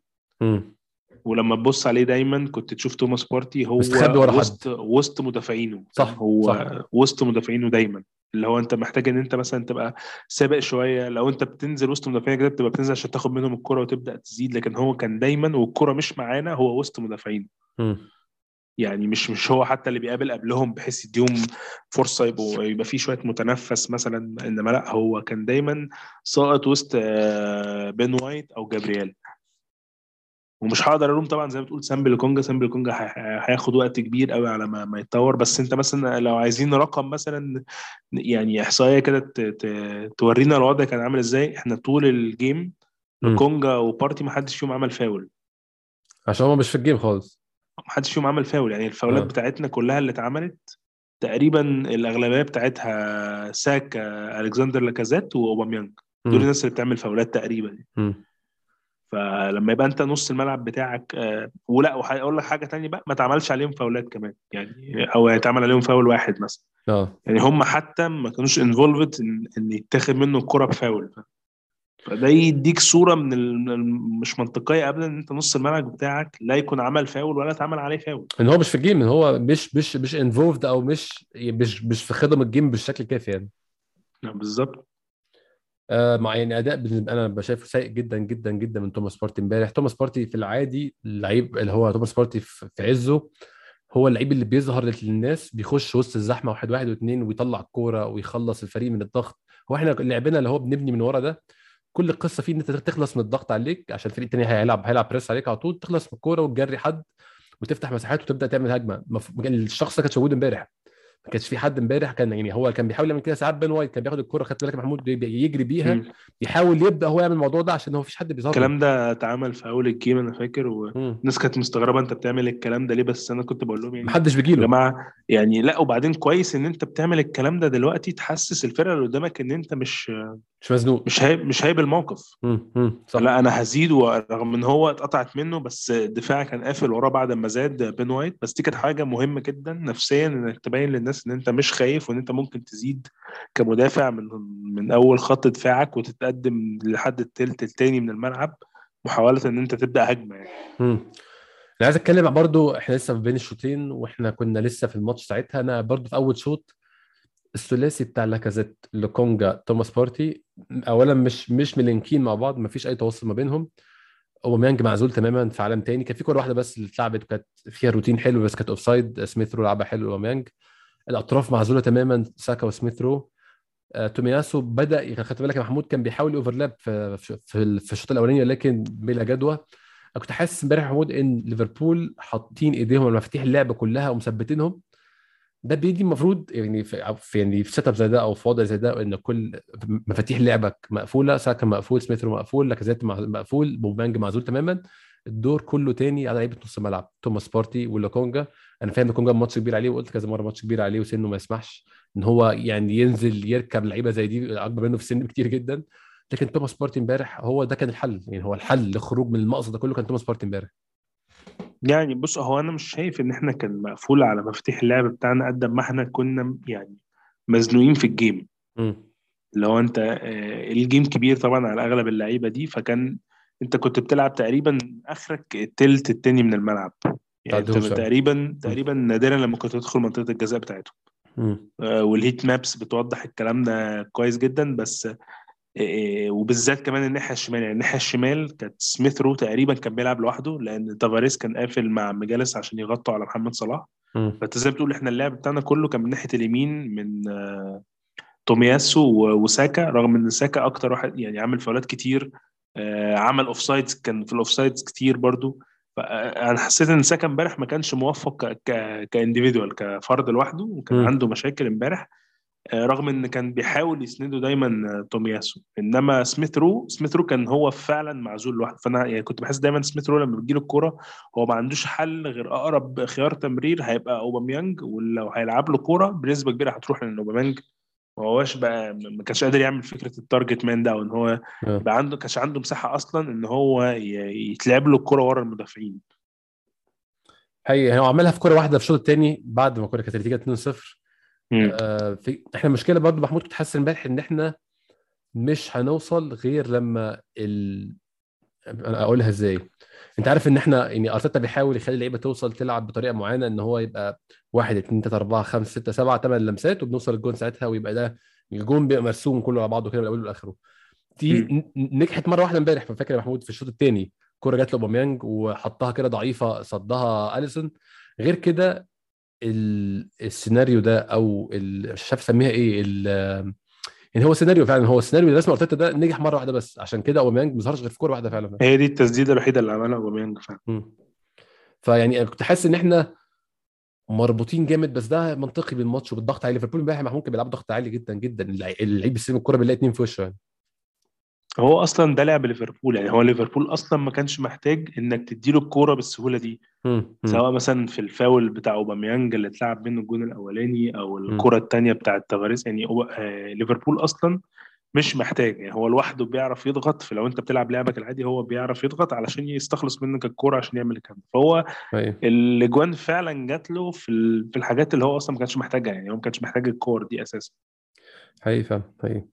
ولما تبص عليه دايما كنت تشوف توماس بارتي هو. وسط وسط مدافعينه. صح، هو صح. وسط مدافعينه دايما. اللي هو انت محتاج ان انت مثلا تبقى سابق شوية. لو انت بتنزل وسط مدافعين كده بتبقى بتنزل عشان تاخد منهم الكرة وتبدأ تزيد. لكن هو كان دايما والكرة مش معانا هو وسط مدافعين مم. يعني مش مش هو حتى اللي بيقابل قبلهم بحيث يديهم فرصة يبقوا يبقى في شوية متنفس مثلا. إنما لا هو كان دايما ساقط وسط آه، بين وايت أو جابرييل. ومش هقدر ألوم طبعا زي ما بتقول سامبي لوكونجا سامبي لوكونجا هي- هياخد وقت كبير قوي على ما, ما يتطور بس أنت مثلا لو عايزين رقم مثلا يعني إحصائية كده تورينا الوضع كان عامل إزاي إحنا طول ال game. كونجا وبارتي ما حدش فيهم عمل فاول عشان هو مش في ال game خالص ما حدش فيهم عمل فاول يعني الفاولات آه. بتاعتنا كلها اللي اتعملت تقريبا الأغلبية بتاعتها ساكا ألكسندر لاكازيت واوباميانج دول. الناس اللي بتعمل فاولات تقريبا مم. فلما يبقى انت نص الملعب بتاعك آه، ولا وهقول لك حاجة تانية بقى ما اتعملش عليهم فاولات كمان يعني أو يتعمل عليهم فاول واحد مثلا. آه. يعني هم حتى ما كانوش involved إن إن يتاخد منه الكرة بفاول. فده يديك صورة من مش منطقية ابدا إن أنت نص الملعب بتاعك لا يكون عمل فاول ولا اتعمل عليه فاول. إن هو مش في ال game إن هو مش مش مش involved أو مش مش مش في خضم ال game بالشكل الكافي يعني. نعم، بالظبط. مع يعني أداء أنا بشايفه سيء جدا جدا جدا من توماس بارتي امبارح. توماس بارتي في العادي اللعيب اللي هو توماس بارتي في عزه هو اللعيب اللي بيظهر للناس بيخش وسط الزحمة واحد واحد واثنين ويطلع الكورة ويخلص الفريق من الضغط. هو إحنا لعبنا اللي هو بنبني من ورا ده. كل القصة فيه إن أنت تخلص من الضغط عليك عشان الفريق التاني هيلعب هيلعب press عليك على طول. تخلص من الكورة وتجري حد وتفتح مساحات وتبدأ تعمل هجمة. الشخص ده كانش موجود امبارح. ما كانش في حد امبارح كان يعني هو كان بيحاول يعمل كده ساعات بين وايت كان بياخد الكرة خدت بالك يا محمود بي- يجري بيها. يحاول يبدأ هو يعمل الموضوع ده عشان هو مفيش حد بيظهر. الكلام ده اتعمل في أول ال game أنا فاكر والناس. كانت مستغربة أنت بتعمل الكلام ده ليه بس أنا كنت بقول لهم يعني محدش يا بيجي له جماعة يعني لا وبعدين كويس إن أنت بتعمل الكلام ده دلوقتي تحسس الفرقة اللي قدامك إن أنت مش مش مزنوق. مش هايب مش هايب الموقف. صح. لا أنا هزيد ورغم إن هو اتقطعت منه بس الدفاع كان قافل وراه بعد ما زاد بين وايت. بس دي كانت حاجة مهمة جدا نفسيا إنك تبين للناس إن أنت مش خايف وإن أنت ممكن تزيد كمدافع من من أول خط دفاعك وتتقدم لحد التلت التاني من الملعب محاولة إن أنت تبدأ هجمة يعني. مم. أنا عايز أتكلم برضو إحنا لسه في بين الشوطين وإحنا كنا لسه في الماتش ساعتها. أنا برضو في أول شوط الثلاثي بتاع لاكازيت لوكونجا توماس بارتي اولا مش مش ملينكين مع بعض ما فيش أي تواصل ما بينهم. اوباميانج معزول تماما في عالم تاني. كان في كوره واحدة بس اللي اتلعبت كانت فيها روتين حلو بس كانت offside سميث رو لعبها حلو اوباميانج الأطراف معزولة تماما ساكا وسميث رو. آه، تومياسو بدأ خدت بالك يا محمود كان بيحاول overlap في في الشوط الأولاني لكن بلا جدوى. كنت حاسس إمبارح محمود إن ليفربول حاطين إيديهم على مفاتيح اللعب كلها ومثبتينهم. ده بيدي المفروض يعني في يعني في set up زي ده أو في وضع زي ده إن كل مفاتيح لعبك مقفولة ساكا مقفول سميث رو مقفول لاكازيت مقفول بوبانج معزول تماما. الدور كله تاني على لعيبة نص الملعب توماس بارتي ولوكونجا. أنا فاهم لوكونجا ماتش كبير عليه وقلت كذا مرة ماتش كبير عليه وسنه ما يسمحش إن هو يعني ينزل يركب لعيبة زي دي أكبر منه في السن بكتير جدا. لكن توماس بارتي امبارح هو ده كان الحل يعني هو الحل للخروج من المأزق ده كله كان توماس بارتي امبارح. يعني بص هو أنا مش شايف إن إحنا كان مقفول على مفاتيح اللعب بتاعنا قد ما إحنا كنا يعني مزنوقين في ال game هو أنت آه، ال game كبير طبعا على أغلب اللعيبة دي فكان أنت كنت بتلعب تقريبا آخرك التلت التاني من الملعب. يعني أنت. تقريبا تقريبا نادرا لما كنت تدخل منطقة الجزاء بتاعتهم. مم. آه، وال heat maps بتوضح الكلام ده كويس جدا بس وبالذات كمان الناحية الشمال يعني الناحية الشمال كانت سميث رو تقريبا كان بيلعب لوحده لأن تافاريس كان قافل مع مجالس عشان يغطوا على محمد صلاح. فأنت زي ما بتقول إحنا اللعب بتاعنا كله كان من ناحية اليمين من آه، تومياسو وساكا رغم إن ساكا أكتر واحد يعني عامل فاولات كتير آه، عمل offsides كان في ال offsides كتير برضو فانا حسيت إن ساكا امبارح ما كانش موفق ك ك ك individual كفرد لوحده وكان. عنده مشاكل امبارح آه، رغم إن كان بيحاول يسنده دايما آه، تومياسو. إنما سميث رو سميث رو كان هو فعلا معزول لوحده. فأنا يعني كنت بحس دايما سميث رو لما بتجيله الكورة هو ما عندوش حل غير أقرب خيار تمرير هيبقى أوباميانج ولو هيلعب له كورة بنسبة كبيرة هتروح لأن أوباميانج ما هوش بقى ما كانش قادر يعمل فكرة ال target man ده أو إن هو آه. يبقى عنده كانش عنده مساحة أصلا إن هو يتلعب له الكورة ورا المدافعين. هي هو عملها في كورة واحدة في الشوط الثاني بعد ما الكوره كانت النتيجه 2-0 آه، في إحنا المشكلة برضو محمود كنت حاسس امبارح ان إحنا مش هنوصل غير لما ال... أنا أقولها إزاي. أنت عارف إن إحنا يعني أرتيتا بيحاول يخلي اللعيبة توصل تلعب بطريقة معينة إن هو يبقى واحد اثنين ثلاثة أربعة خمسة ستة سبعة ثمان لمسات وبنوصل الجون ساعتها ويبقى ده الجون بيبقى مرسوم كله على بعضه كده من أوله لآخره. دي نجحت مرة واحدة امبارح فاكر يا محمود؟ في الشوط الثاني كورة جات لأوباميانج وحطها كده ضعيفة صدها أليسون. غير كده السيناريو ده أو مش عارف أسميها إيه ال- يعني هو سيناريو فعلا هو السيناريو اللي رسمه أرتيتا ده نجح مرة واحدة بس. عشان كده أوباميانج ما ظهرش غير في كورة واحدة فعلا. هي دي التسديدة الوحيدة اللي عملها أوباميانج فعلا. فيعني أنا كنت حاسس إن إحنا مربوطين جامد بس ده منطقي بالماتش وبالضغط على ليفربول. إمبارح محمود كان بيلعب ضغط عالي جدا جدا. اللع- اللعيب بيستلم الكورة بيلاقي اتنين في وشه يعني. هو أصلا ده لعب ليفربول يعني هو ليفربول أصلا ما كانش محتاج إنك تديله الكورة بالسهولة دي. سواء مثلا في الفاول بتاع أوباميانج اللي اتلعب منه الجون الأولاني أو الكرة الثانية بتاعت تافاريس. يعني أوب- آه، ليفربول أصلا مش محتاج. يعني هو لوحده بيعرف يضغط فلو أنت بتلعب لعبك العادي هو بيعرف يضغط علشان يستخلص منك الكورة عشان يعمل الكلام. فهو أيوة. الأجوان فعلا جات له في ال- في الحاجات اللي هو أصلا ما كانش محتاجها. يعني هو ما كانش محتاج الكور دي أساسا. حقيقي فعلا حقيقي.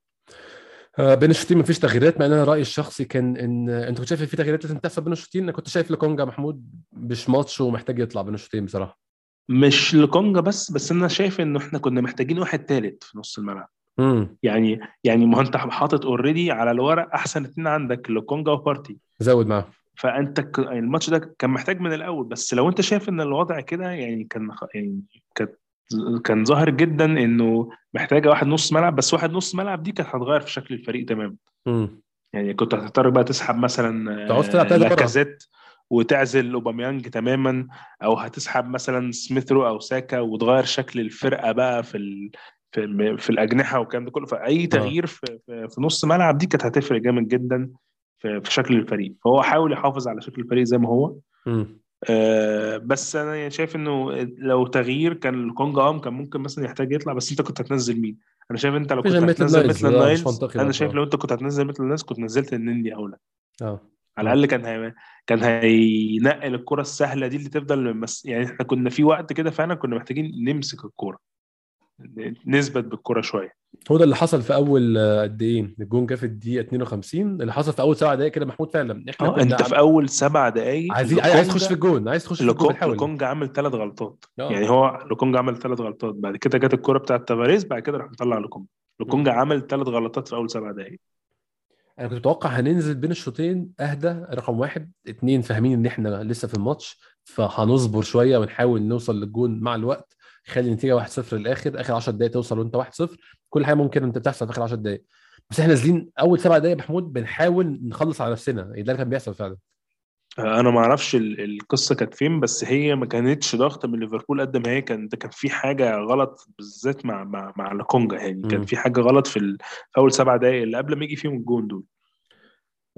بين الشوطين مفيش تغييرات مع إن أنا رأيي الشخصي كان إن أنت كنت شايف في تغييرات لازم تحصل بين الشوطين أنا كنت شايف لكونجا محمود مش ماتش ومحتاج يطلع بين الشوطين بصراحة. مش لكونجا بس بس أنا شايف ان إحنا كنا محتاجين واحد ثالث في نص الملعب. يعني يعني ما أنت حاطط already على الورق أحسن اتنين عندك لوكونجا وبارتي. زود معاه. فأنت ك... الماتش ده كان محتاج من الأول بس لو أنت شايف إن الوضع كده يعني كان يعني كانت كان ظاهر جدا إنه محتاجة واحد نص ملعب بس واحد نص ملعب دي كانت هتغير في شكل الفريق تماما. يعني كنت هتضطر بقى تسحب مثلا تلعب بره. لاكازيت وتعزل أوباميانج تماما أو هتسحب مثلا سميثرو أو ساكا وتغير شكل الفرقة بقى في ال... في, في الأجنحة والكلام ده كله. فأي تغيير في, في, نص ملعب دي كانت هتفرق جامد جدا في, في شكل الفريق. فهو حاول يحافظ على شكل الفريق زي ما هو. مم. آه بس أنا يعني شايف إنه لو تغيير كان الكونجا أم كان ممكن مثلا يحتاج يطلع بس أنت كنت هتنزل مين؟ أنا شايف أنت لو كنت هتنزل ميتلاند نايلز أنا. شايف لو أنت كنت هتنزل ميتلاند نايلز كنت نزلت النني اولى آه على الأقل كان هي... كان هينقل الكرة السهلة دي اللي تفضل مس... يعني إحنا كنا في وقت كده فعلا كنا محتاجين نمسك الكوره نثبت بالكرة شوية. هو ده اللي حصل في أول آه، قد إيه؟ الجون جه في الدقيقة 52 اللي حصل في أول سبع دقائق كده محمود فعلا. إحنا كنا أنت في أول سبع دقائق عايز عايز تخش في الجون عايز تخش في الجون لوكونجا عمل ثلاث غلطات. آه. يعني هو لوكونجا عمل ثلاث غلطات. بعد كده جت الكرة بتاعت تافاريس بعد كده راح مطلع لوكونجا لوكونجا عمل ثلاث غلطات في أول سبع دقائق أنا كنت متوقع هننزل بين الشوطين أهدى رقم واحد. اتنين فاهمين إن إحنا لسه في الماتش فهنصبر شوية ونحاول نوصل للجون مع الوقت. خلي النتيجة 1-0 للآخر آخر 10 دقائق توصل وأنت 1-0 كل حاجة ممكن أنت تحصل في آخر 10 دقائق بس إحنا نازلين أول سبع دقائق يا محمود بنحاول نخلص على نفسنا. ده اللي كان بيحصل فعلا؟ أنا ما أعرفش ال- القصة كانت فين بس هي ما كانتش ضغط من ليفربول قد ما هي كان ده كان في حاجة غلط بالذات مع مع مع لوكونجا يعني كان. في حاجة غلط في أول سبع دقائق اللي قبل ما يجي فيهم الجون دول.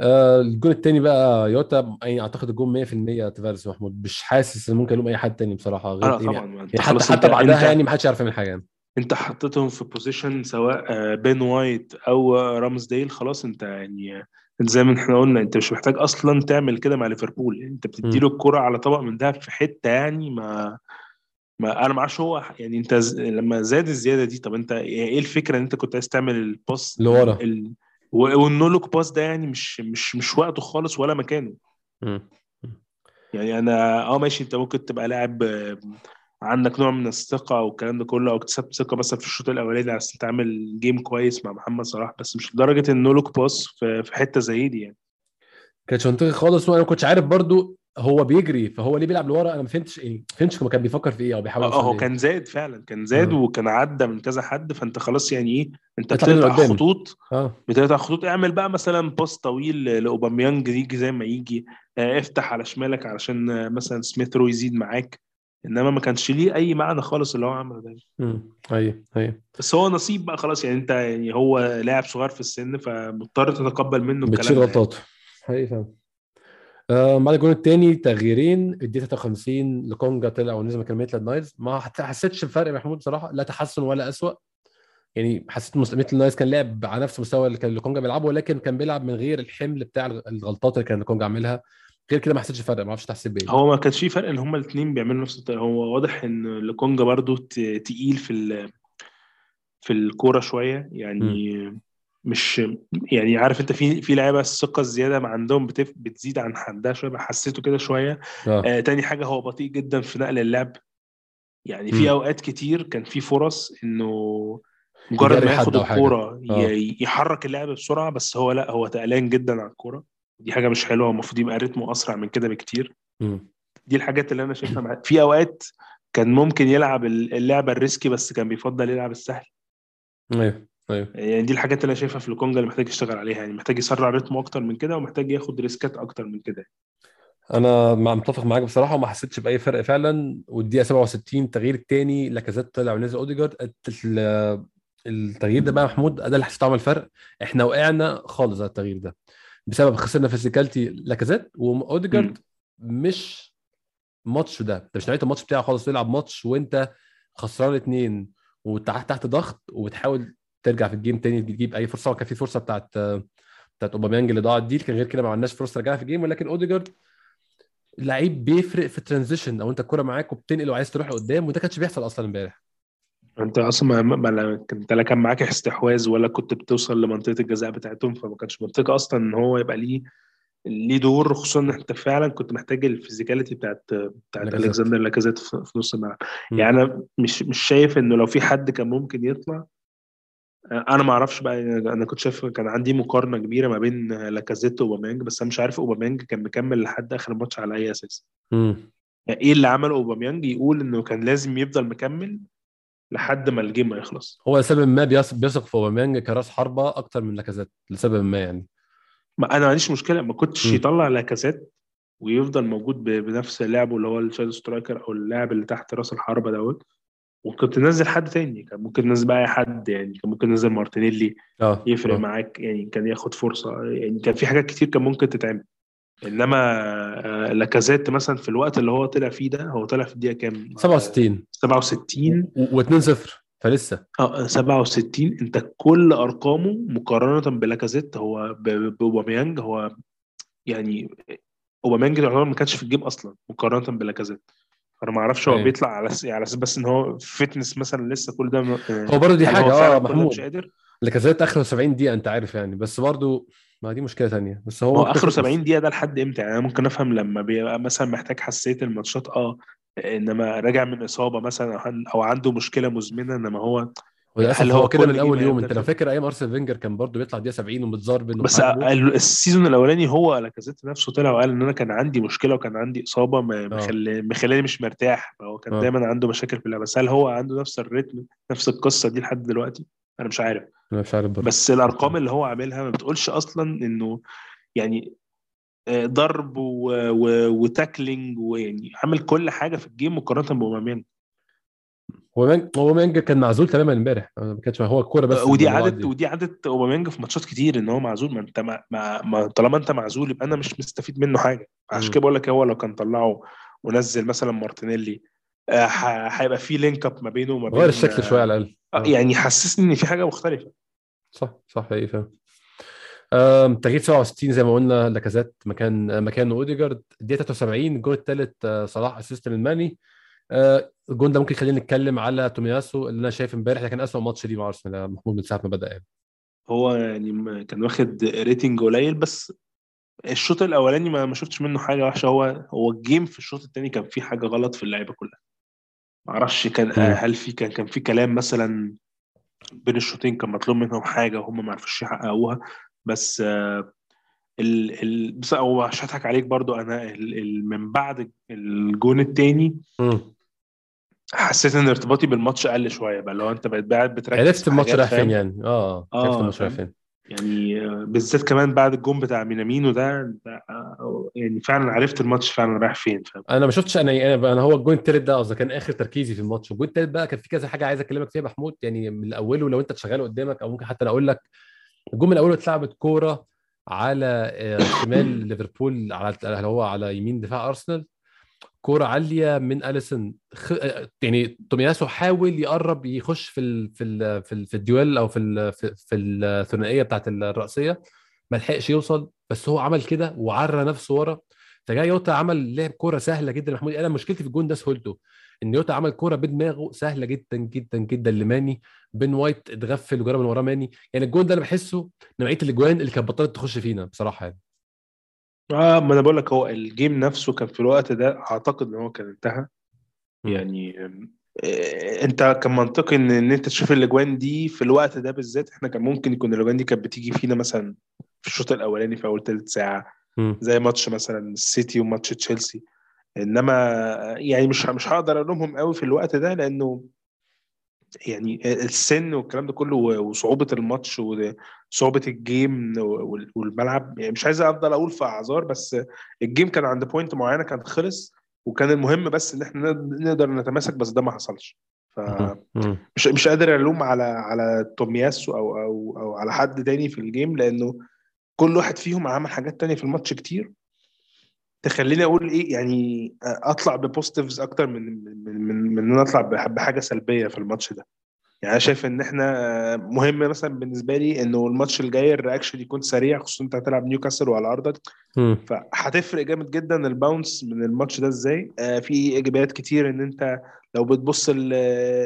آه الجون الثاني بقى جوتا يعني أعتقد الجون 100% تافاريس محمود. مش حاسس إن ممكن ألوم أي حد تاني بصراحة غير يعني طبعا. يعني. حتى حتى بعدها يعني ما حدش يعرف يعمل حاجة يعني. أنت حطيتهم في position سواء آه، بين وايت أو آه، رامسديل خلاص أنت يعني آه، زي ما إحنا قلنا أنت مش محتاج أصلا تعمل كده مع ليفربول. أنت بتديله الكرة على طبق من دهب في حتة يعني ما ما أنا ما أعرفش هو يعني أنت ز... لما زاد الزيادة دي طب أنت إيه الفكرة إن أنت كنت عايز تعمل ال pass لورا. ال... و- وال no look pass ده يعني مش مش مش وقته خالص ولا مكانه. يعني أنا آه ماشي أنت ممكن تبقى لاعب آه، عندك نوع من الثقة والكلام ده كله أو اكتسبت ثقة مثلا في الشوط الأولاني عشان تعمل game كويس مع محمد صلاح بس مش لدرجة ان no look pass في حتة زي دي يعني كانش منطقي خالص وأنا ما كنتش عارف برضو هو بيجري فهو ليه بيلعب لورا أنا ما فهمتش إيه ما فهمتش هو كان بيفكر في إيه أو بيحاول آه يوصل هو. كان زاد فعلا كان زاد مم. وكان عدى من كذا حد فأنت خلاص يعني إيه أنت بتقطع. خطوط آه بتقطع خطوط اعمل بقى مثلا باص طويل لأوباميانج يجي زي ما يجي آه، افتح على شمالك علشان آه، مثلا سميث رو يزيد معاك إنما ما كانش ليه أي معنى خالص اللي هو عمله ده امم أيوه أيوه بس هو نصيب بقى خلاص يعني أنت يعني هو لاعب صغير في السن فمضطر تتقبل منه بتشيل الكلام يعني. غلطاته حقيقي فعلا. آه بعد الجون الثاني تغييرين الدقيقة 53 لكونجا طلع ونزل مكان ميتلاند نايلز. ما حسيتش بفرق يا محمود بصراحة لا تحسن ولا اسوء يعني حسيت ميتلاند نايلز كان لعب على نفس المستوى اللي كان لكونجا بيلعبه ولكن كان بيلعب من غير الحمل بتاع الغ- الغلطات اللي كان لكونجا عاملها. غير كده ما حسيتش فرق ما أعرفش تحسب بإيه. هو ما كانش فيه فرق إن هما الاثنين بيعملوا نفس الطريقة هو واضح إن لوكونجا برضو ت- تقيل في في الكورة شوية. يعني مش يعني عارف انت في في لعيبة الثقة الزيادة ما عندهم بتف بتزيد عن حدها شوية حسيته كده شوية آه آه تاني حاجة هو بطيء جدا في نقل اللعب يعني. في أوقات كتير كان في فرص إنه مجرد ما ياخد. الكورة آه. ي- يحرك اللعب بسرعة بس هو لأ هو تقلان جدا على الكورة دي حاجة مش حلوة المفروض يبقى رتمه أسرع من كده بكتير مم. دي الحاجات اللي أنا شايفها مع... في أوقات كان ممكن يلعب اللعبه ال risky بس كان بيفضل يلعب السهل أيوه أيوه يعني دي الحاجات اللي أنا شايفها في لوكونجا اللي محتاج يشتغل عليها يعني محتاج يسرع رتمه أكتر من كده ومحتاج ياخد risk ات أكتر من كده. أنا مع- متفق معاك بصراحة وما حسيتش بأي فرق فعلا والدقيقة 67 التغيير الثاني لاكازيت طلع ونزل أوديجارد ال- التغيير ده بقى محمود ده اللي حسيت عمل فرق إحنا وقعنا خالص على التغيير ده بسبب خسرنا physicality لاكازيت وأوديجارد مش ماتش ده ده مش نوعيه الماتش بتاعه خالص تلعب ماتش وأنت خسران اتنين وتحت تحت ضغط وبتحاول ترجع في ال game تاني تجيب أي فرصة وكان في فرصة بتاعت بتاعت أوباميانج اللي ضاعت دي كان غير كده ما عندناش فرصة نرجعها في ال game ولكن أوديجارد لعيب بيفرق في ال transition أو أنت الكوره معاك وبتنقل وعايز تروح لقدام وده كانش بيحصل أصلا امبارح أنت أصلا ما, أنت لا كان معاك استحواذ ولا كنت بتوصل لمنطقة الجزاء بتاعتهم فما كانش منطقه أصلا إن هو يبقى ليه ليه دور خصوصا إن أنت فعلا كنت محتاج ال physicality بتاعت بتاعت. ألكسندر لاكازيت في نص الملعب. يعني أنا مش مش شايف إنه لو في حد كان ممكن يطلع أنا ما أعرفش بقى أنا كنت شايف كان عندي مقارنة كبيرة ما بين لاكازيت وأوباميانج بس أنا مش عارف أوباميانج كان مكمل لحد آخر الماتش على أي أساس. مم. يعني إيه اللي عمله أوباميانج؟ يقول إنه كان لازم يفضل مكمل لحد ما ال game ما يخلص. هو لسبب ما بيثق في أوباميانج كراس حربة أكتر من لاكازيت لسبب ما يعني. ما أنا ما عنديش مشكلة ما كنتش م. يطلع لاكازيت ويفضل موجود بنفس لعبه اللي هو ال shadow striker أو اللاعب اللي تحت راس الحربة دوت. وكنت تنزل حد تاني كان ممكن تنزل بقى أي حد يعني كان ممكن تنزل مارتينيلي آه. يفرق آه. معاك يعني كان ياخد فرصة يعني كان في حاجات كتير كان ممكن تتعمل. إنما آه، لاكازيت مثلا في الوقت اللي هو طلع فيه ده هو طلع في الدقيقة كام؟ 67 67 و2-0 فلسه. آه 67 أنت كل أرقامه مقارنة بلاكازيت هو بأوباميانج هو يعني أوباميانج يعتبر ما كانش في ال game أصلا مقارنة بلاكازيت. فانا ما أعرفش هو أيوة. بيطلع على س- على أساس بس إن هو fitness مثلا لسه كل ده م- هو برضه دي هل حاجة آه محمود مش قادر لاكازيت اخره 70 دقيقة أنت عارف يعني بس برضه ما دي مشكلة ثانية بس هو هو اخره fitness. 70 دقيقة ده لحد إمتى يعني أنا ممكن أفهم لما بيبقى مثلا محتاج حساسية الماتشات آه إنما راجع من إصابة مثلا أو عنده مشكلة مزمنة إنما هو وللأسف هل هو, هو كده من أول يوم؟ أنت لو؟ فاكر أيام أرسنال فينجر كان برضه بيطلع دقيقة 70 ومتزربن بس ال season الأولاني هو لاكازيت نفسه طلع وقال إن أنا كان عندي مشكلة وكان عندي إصابة ما- مخلي- مخلاني مش مرتاح. هو كان آه. دايما عنده مشاكل في اللعب بس هل هو عنده نفس ال rhythm نفس القصة دي لحد دلوقتي؟ أنا مش عارف. أنا مش عارف برضه. بس الأرقام اللي هو عاملها ما بتقولش أصلا إنه يعني آه، ضرب و... و... و tackling ويعني عامل كل حاجة في ال game مقارنة بأوباميانج. مانجا كان معزول تماما امبارح. ما كانش هو الكورة بس ودي عاده بعد- ودي عاده اوباميانج في ماتشات كتير إن هو معزول. ما أنت ما, ما, ما طالما أنت معزول يبقى أنا مش مستفيد منه حاجة. عشان. كده بقول لك هو لو كان طلعه ونزل مثلا مارتينيلي آه، هيبقى في link up ما بينه وما بين غير الشكل شوية على الأقل. آه، يعني حسسني إن في حاجة مختلفة. صح صح إيه فاهم تغيير 67 زي ما قلنا لاكازيت مكان مكان أوديجارد. الدقيقة 73 الجول الثالث صلاح assist من ماني. آه، الجول ده ممكن يخلينا نتكلم على تومياسو اللي أنا شايف إمبارح ده كان اسوء ماتش ليه مع أرسنال يا محمود من ساعة ما بدأ يعني هو يعني كان واخد rating قليل بس الشوط الأولاني ما شفتش منه حاجة وحشة هو هو ال game في الشوط الثاني كان في حاجة غلط في اللعيبة كلها ما أعرفش كان. هل في كان كان في كلام مثلا بين الشوطين كان مطلوب منهم حاجة وهم ما عرفوش يحققوها بس آه، ال ال بس هو مش هضحك عليك برضو أنا ال ال من بعد الجون الثاني. حسيت إن ارتباطي بالماتش قل شوية بقى لو أنت بقيت قاعد بتركز عرفت الماتش رايح فين؟ يعني. آه آه، عرفت الماتش رايح. فين. يعني آه، بالذات كمان بعد الجون بتاع مينامينو ده آه، يعني فعلا عرفت الماتش فعلا رايح فين فاهم؟ أنا ما شفتش أنا أنا أنا هو الجون التالت ده قصدي كان آخر تركيزي في الماتش. الجون التالت بقى كان في كذا حاجة عايز أكلمك فيها محمود يعني من اوله لو أنت شغال قدامك أو ممكن حتى أنا أقول لك الجون من أوله اتلعبت كورة على آه، شمال ليفربول على اللي هو على يمين دفاع أرسنال. كورة عالية من اليسون خ... آه، يعني تومياسو حاول يقرب يخش في ال... في ال... في, ال... في ال duel أو في ال... في, الثنائية بتاعت الرأسية. ما لحقش يوصل بس هو عمل كده وعرى نفسه ورا. فجاي يوتا عمل لعب كورة سهلة جدا محمود. أنا مشكلتي في الجون ده سهولته إن يوتا عمل كورة بدماغه سهلة جدا جدا جدا لماني. بين وايت اتغفل وجرى من وراه ماني. يعني الجون ده أنا بحسه نوعية الأجوان اللي كانت بطلت تخش فينا بصراحة يعني. آه ما أنا بقول لك هو ال game نفسه كان في الوقت ده أعتقد إن هو كان انتهى. يعني آه، أنت كان منطقي إن إن أنت تشوف الأجوان دي في الوقت ده بالذات إحنا كان ممكن يكون الأجوان دي كانت بتيجي فينا مثلا في الشوط الأولاني في أول ثلث ساعة. زي ماتش مثلا السيتي وماتش تشيلسي إنما يعني مش مش هقدر ألومهم قوي في الوقت ده لأنه يعني السن والكلام ده كله وصعوبة الماتش وصعوبه ال game وال- والملعب. يعني مش عايز أفضل أقول في أعذار بس ال game كان عند point معينة كان خلص وكان المهم بس إن إحنا نقدر نتماسك بس ده ما حصلش. فمش مم. مش قادر ألوم على على تومياسو أو أو أو على حد تاني في ال game لأنه كل واحد فيهم عمل حاجات تانية في الماتش كتير. تخليني أقول إيه؟ يعني أطلع ب positives أكتر من من من, من إن أنا أطلع بح- بحاجة سلبية في الماتش ده. يعني أنا شايف إن إحنا مهم مثلا بالنسبة لي إنه الماتش الجاي ال reaction يكون سريع خصوصا أنت هتلعب نيوكاسل وعلى أرضك. فهتفرق جامد جدا ال bounce من الماتش ده إزاي. آه في إيجابيات كتير إن أنت لو بتبص ال-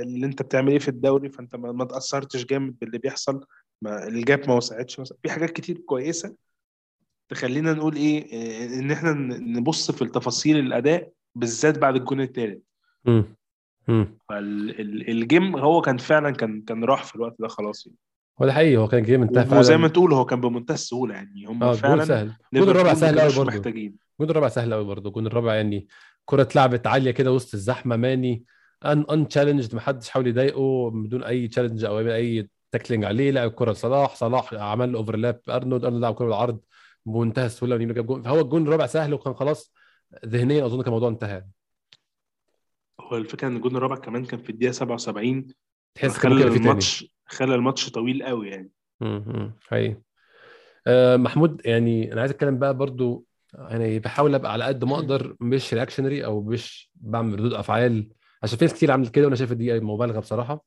اللي أنت بتعمل إيه في الدوري فأنت ما, تأثرتش جامد باللي بيحصل. ما ال gap ما وسعتش في حاجات كتير كويسة. تخلينا نقول إيه آه، إن إحنا نبص في التفاصيل الأداء بالذات بعد الجون الثالث. فال game هو كان فعلا كان كان راح في الوقت ده خلاص. يعني. هو ده حقيقي هو كان game انتهى وزي فعلا. ما تقول هو كان بمنتهى السهولة يعني. هم آه فعلا سهل. الجول الرابع سهل قوي برضه محتاجين. الجون الرابع سهل قوي برضه الجون الرابع يعني كرة اتلعبت عالية كده وسط الزحمة ماني ان unchallenged محدش حاول يضايقه بدون أي challenge أو أي tackling عليه. لعب الكرة لصلاح صلاح عمل overlap أرنولد أرنولد لعب كرة بالعرض. بمنتهى السهولة ونيمار جاب جون. فهو الجون الرابع سهل وكان خلاص ذهنيا أظن كان الموضوع انتهى. هو الفكرة إن الجون الرابع كمان كان في الدقيقة 77 تحس خلى الماتش خلى الماتش طويل قوي يعني. امم حقيقي. آه، محمود يعني أنا عايز أتكلم بقى برضو يعني بحاول أبقى على قد ما أقدر مش reactionary أو مش بعمل ردود أفعال. عشان في ناس كتير عملت كده وأنا شايف دي مبالغة بصراحة.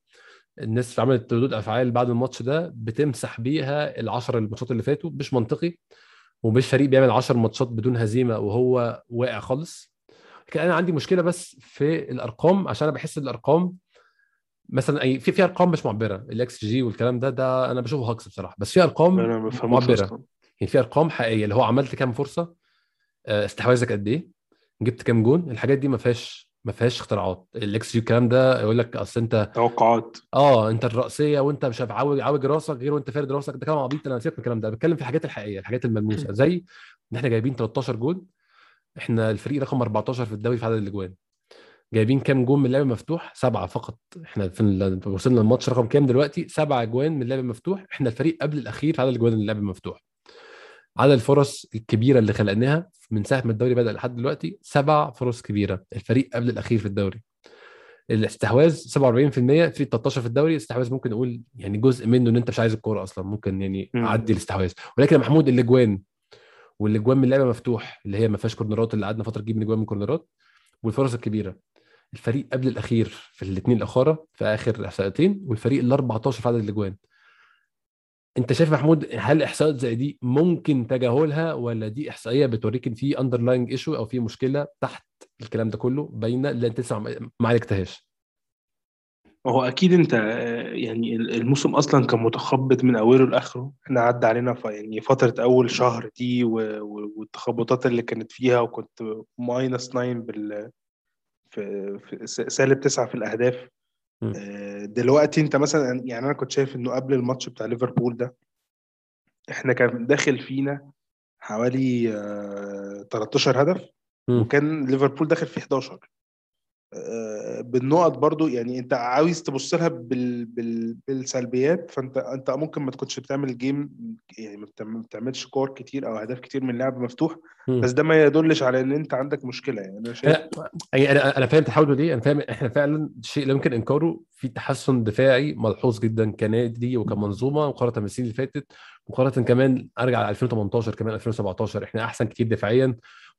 الناس عملت ردود أفعال بعد الماتش ده بتمسح بيها العشر الماتشات اللي فاتوا مش منطقي. ومش فريق بيعمل 10 ماتشات بدون هزيمة وهو واقع خالص. لكن أنا عندي مشكلة بس في الأرقام عشان أنا بحس الأرقام مثلا أي في في أرقام مش معبرة. الاكس جي والكلام ده ده أنا بشوفه هجص بصراحة. بس في أرقام معبرة. يعني في أرقام حقيقية اللي هو عملت كام فرصة آه، استحواذك قد إيه جبت كام جون الحاجات دي ما فيهاش ما فيهاش اختراعات. الاكس جي الكلام ده يقول لك أصل أنت توقعات. آه أنت الرأسية وأنت مش عاوج عاوج راسك غير وأنت فارد راسك. ده كلام عبيط أنا نسيت من الكلام ده بتكلم في الحاجات الحقيقية الحاجات الملموسة. زي إن إحنا جايبين 13 جول إحنا الفريق رقم 14 في الدوري في عدد الأجوان. جايبين كام جون من اللعب مفتوح سبعة فقط. إحنا في ال- وصلنا الماتش رقم كام دلوقتي؟ سبعة أجوان من اللعب مفتوح إحنا الفريق قبل الأخير في عدد الأجوان اللعب مفتوح عدد الفرص الكبيرة اللي خلقناها من ساعة ما الدوري بدأ لحد دلوقتي سبع فرص كبيرة. الفريق قبل الأخير في الدوري. الاستحواذ 47% في 13 في الدوري الاستحواذ ممكن نقول يعني جزء منه إن أنت مش عايز الكورة أصلا ممكن يعني مم. عدي الاستحواذ. ولكن يا محمود الأجوان والأجوان من اللعبة مفتوح اللي هي ما فيهاش كورنرات اللي قعدنا فترة نجيب من أجوان من كورنرات والفرص الكبيرة. الفريق قبل الأخير في الاثنين الاخرى في آخر احصائيتين والفريق ال 14 في عدد الأجوان. انت شايف محمود هل احصائيات زي دي ممكن تجاهلها ولا دي احصائية بتوريك إن في underlying issue أو في مشكلة تحت الكلام ده كله باينة اللي أنت لسه ما عالجتهاش؟ هو أكيد أنت آه، يعني الموسم أصلا كان متخبط من أوله لآخره. إحنا عدى علينا يعني فترة أول شهر دي والتخبطات اللي كانت فيها وكنت minus 9 بال في, سالب تسعة في الأهداف. دلوقتي انت مثلا يعني أنا كنت شايف إنه قبل الماتش بتاع ليفربول ده إحنا كان داخل فينا حوالي آه، 13 هدف مم. وكان ليفربول داخل فيه 11 آه، بالنقط برضو يعني انت عاوز تبص لها بال... بال... بالسلبيات فانت انت ممكن ما تكونش بتعمل جيم يعني ما بتعمل- ما بتعملش كور كتير أو أهداف كتير من لعب مفتوح. بس ده ما يدلش على إن أنت عندك مشكلة يعني أنا شايف أنا أنا فاهم تحاولوا ليه أنا فاهم إحنا فعلا شيء لا يمكن إنكاره في تحسن دفاعي ملحوظ جدا كنادي وكمنظومة مقارنة بالسنين اللي فاتت مقارنة كمان أرجع ل 2018 كمان 2017 إحنا أحسن كتير دفاعيا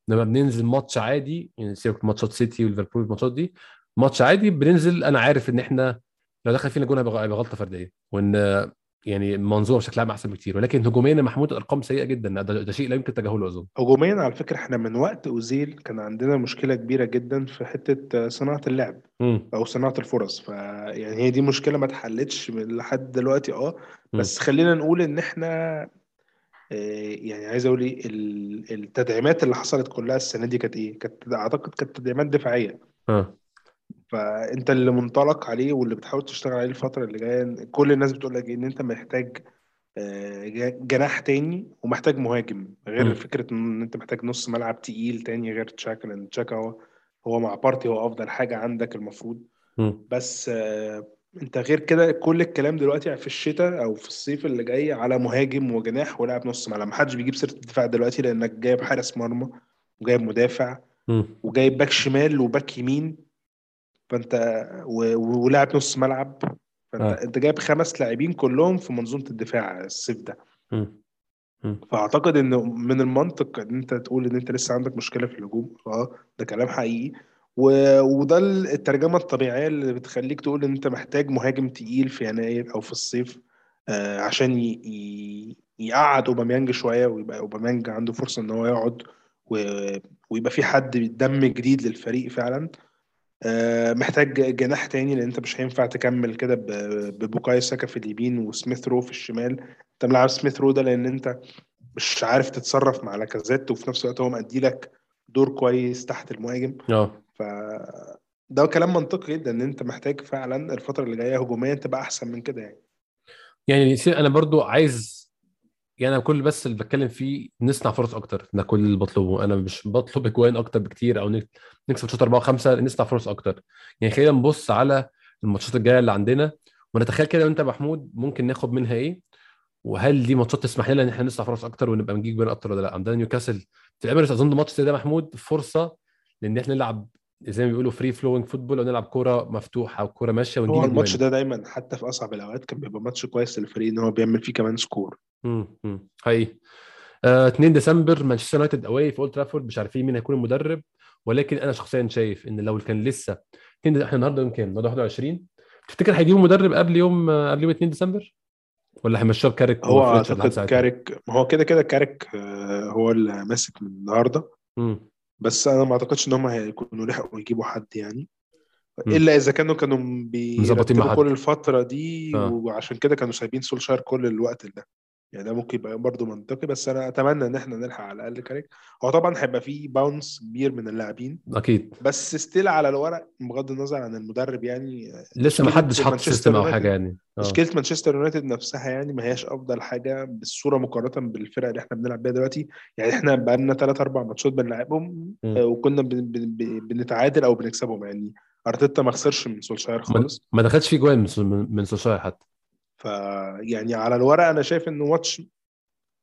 لما بننزل ماتش عادي يعني سيبك ماتشات سيتي وليفربول الماتشات دي ماتش عادي بننزل أنا عارف إن إحنا لو دخل فينا جون هيبقى غلطة فردية وإن يعني المنظومه بشكل عام أحسن بكتير ولكن هجوميا يا محمود الارقام سيئة جدا ده, ده شيء لا يمكن تجاهله أظن هجوميا على فكرة إحنا من وقت أوزيل كان عندنا مشكلة كبيرة جدا في حتة صناعة اللعب مم. أو صناعة الفرص فيعني هي دي مشكلة ما اتحلتش لحد دلوقتي آه. بس خلينا نقول إن إحنا يعني عايز أقول إيه ال- التدعيمات اللي حصلت كلها السنة دي كانت إيه كانت أعتقد كانت تدعيمات دفاعية آه فأنت اللي منطلق عليه واللي بتحاول تشتغل عليه الفترة اللي جاية كل الناس بتقول لك إن أنت محتاج آه، جناح تاني ومحتاج مهاجم غير مم. فكرة إن أنت محتاج نص ملعب تقيل تاني غير تشاكا لأن تشاكا هو هو مع بارتي هو أفضل حاجة عندك المفروض مم. بس آه، انت غير كده كل الكلام دلوقتي في الشتاء أو في الصيف اللي جاي على مهاجم وجناح ولاعب نص ملعب. محدش بيجيب سيرة الدفاع دلوقتي لانك جايب حارس مرمى وجايب مدافع. وجايب back شمال و back يمين. فانت و- و- ولاعب نص ملعب. فانت آه. انت جايب خمس لاعبين كلهم في منظومة الدفاع الصيف ده. فاعتقد انه من المنطق ان انت تقول ان انت لسه عندك مشكلة في الهجوم. آه ده كلام حقيقي. وده الترجمة الطبيعية اللي بتخليك تقول إن أنت محتاج مهاجم تقيل في يناير أو في الصيف آه عشان. يقعد أوباميانج شوية ويبقى أوباميانج عنده فرصة إن هو يقعد. ويبقى في حد دم جديد للفريق فعلا آه، محتاج جناح تاني لأن أنت مش هينفع تكمل كده ب- ببوكايو ساكا في اليمين وسميث رو في الشمال أنت ملعب سميث رو ده لأن أنت مش عارف تتصرف مع لاكازيت وفي نفس الوقت هو مأدي لك دور كويس تحت المهاجم آه ف ده كلام منطقي جدا إن أنت محتاج فعلا الفترة اللي جاية هجوميا تبقى أحسن من كده يعني. يعني أنا برضو عايز يعني أنا كل بس اللي بتكلم فيه نصنع فرص أكتر. ده كل اللي بطلبه أنا مش بطلب اجوان أكتر بكتير أو نك- نكسب شوط 4 و5 نصنع فرص أكتر. يعني خلينا نبص على الماتشات الجاية اللي عندنا ونتخيل كده انت محمود ممكن ناخد منها إيه؟ وهل دي ماتشات تسمح لنا إن إحنا نصنع فرص أكتر ونبقى نجيب جوان أكتر ولا لأ؟ عندنا نيوكاسل في الاميريتس أظن ماتش ده محمود فرصة لإن إحنا نلعب زي ما بيقولوا free flowing football أو نلعب كورة مفتوحة وكورة ماشية ونجيب هو الماتش. ده دايما حتى في أصعب الأوقات كان بيبقى ماتش كويس للفريق إن هو بيعمل فيه كمان score امم حقيقي آه 2 ديسمبر مانشستر يونايتد away في أولد ترافورد مش عارفين مين هيكون المدرب ولكن أنا شخصيا شايف إن لو كان لسه 2 دي- إحنا النهارده يوم كام؟ النهارده 21 تفتكر هيجيبوا مدرب قبل يوم آه، قبل يوم 2 ديسمبر؟ ولا هيمشوه بكاريك هو أعتقد؟ كاريك ما هو كده كده كاريك آه، هو اللي ماسك من النهارده امم بس أنا ما أعتقدش إن هم هيكونوا لحقوا يجيبوا حد يعني. إلا إذا كانوا كانوا حد. كل الفترة دي آه. وعشان كده كانوا سايبين سولشاير كل الوقت ده يعني ده ممكن يبقى برضه منطقي بس أنا أتمنى إن إحنا نلحق على الأقل كاريك هو طبعا هيبقى فيه bounce كبير من اللاعبين أكيد. بس still على الورق بغض النظر عن المدرب يعني لسه ما حدش حط system أو حاجة يعني. آه. مشكلة مانشستر يونايتد نفسها يعني ما هياش أفضل حاجة بالصورة مقارنة بالفرق اللي إحنا بنلعب بيها دلوقتي. يعني إحنا بقى لنا ثلاث أربع ماتشات بنلعبهم. آه، وكنا بن بن بن بنتعادل أو بنكسبهم يعني. أرتيتا ما خسرش من سولشاير خالص. ما دخلش فيه جوان من- سوشاير حتى. فيعني على الورق أنا شايف إنه ماتش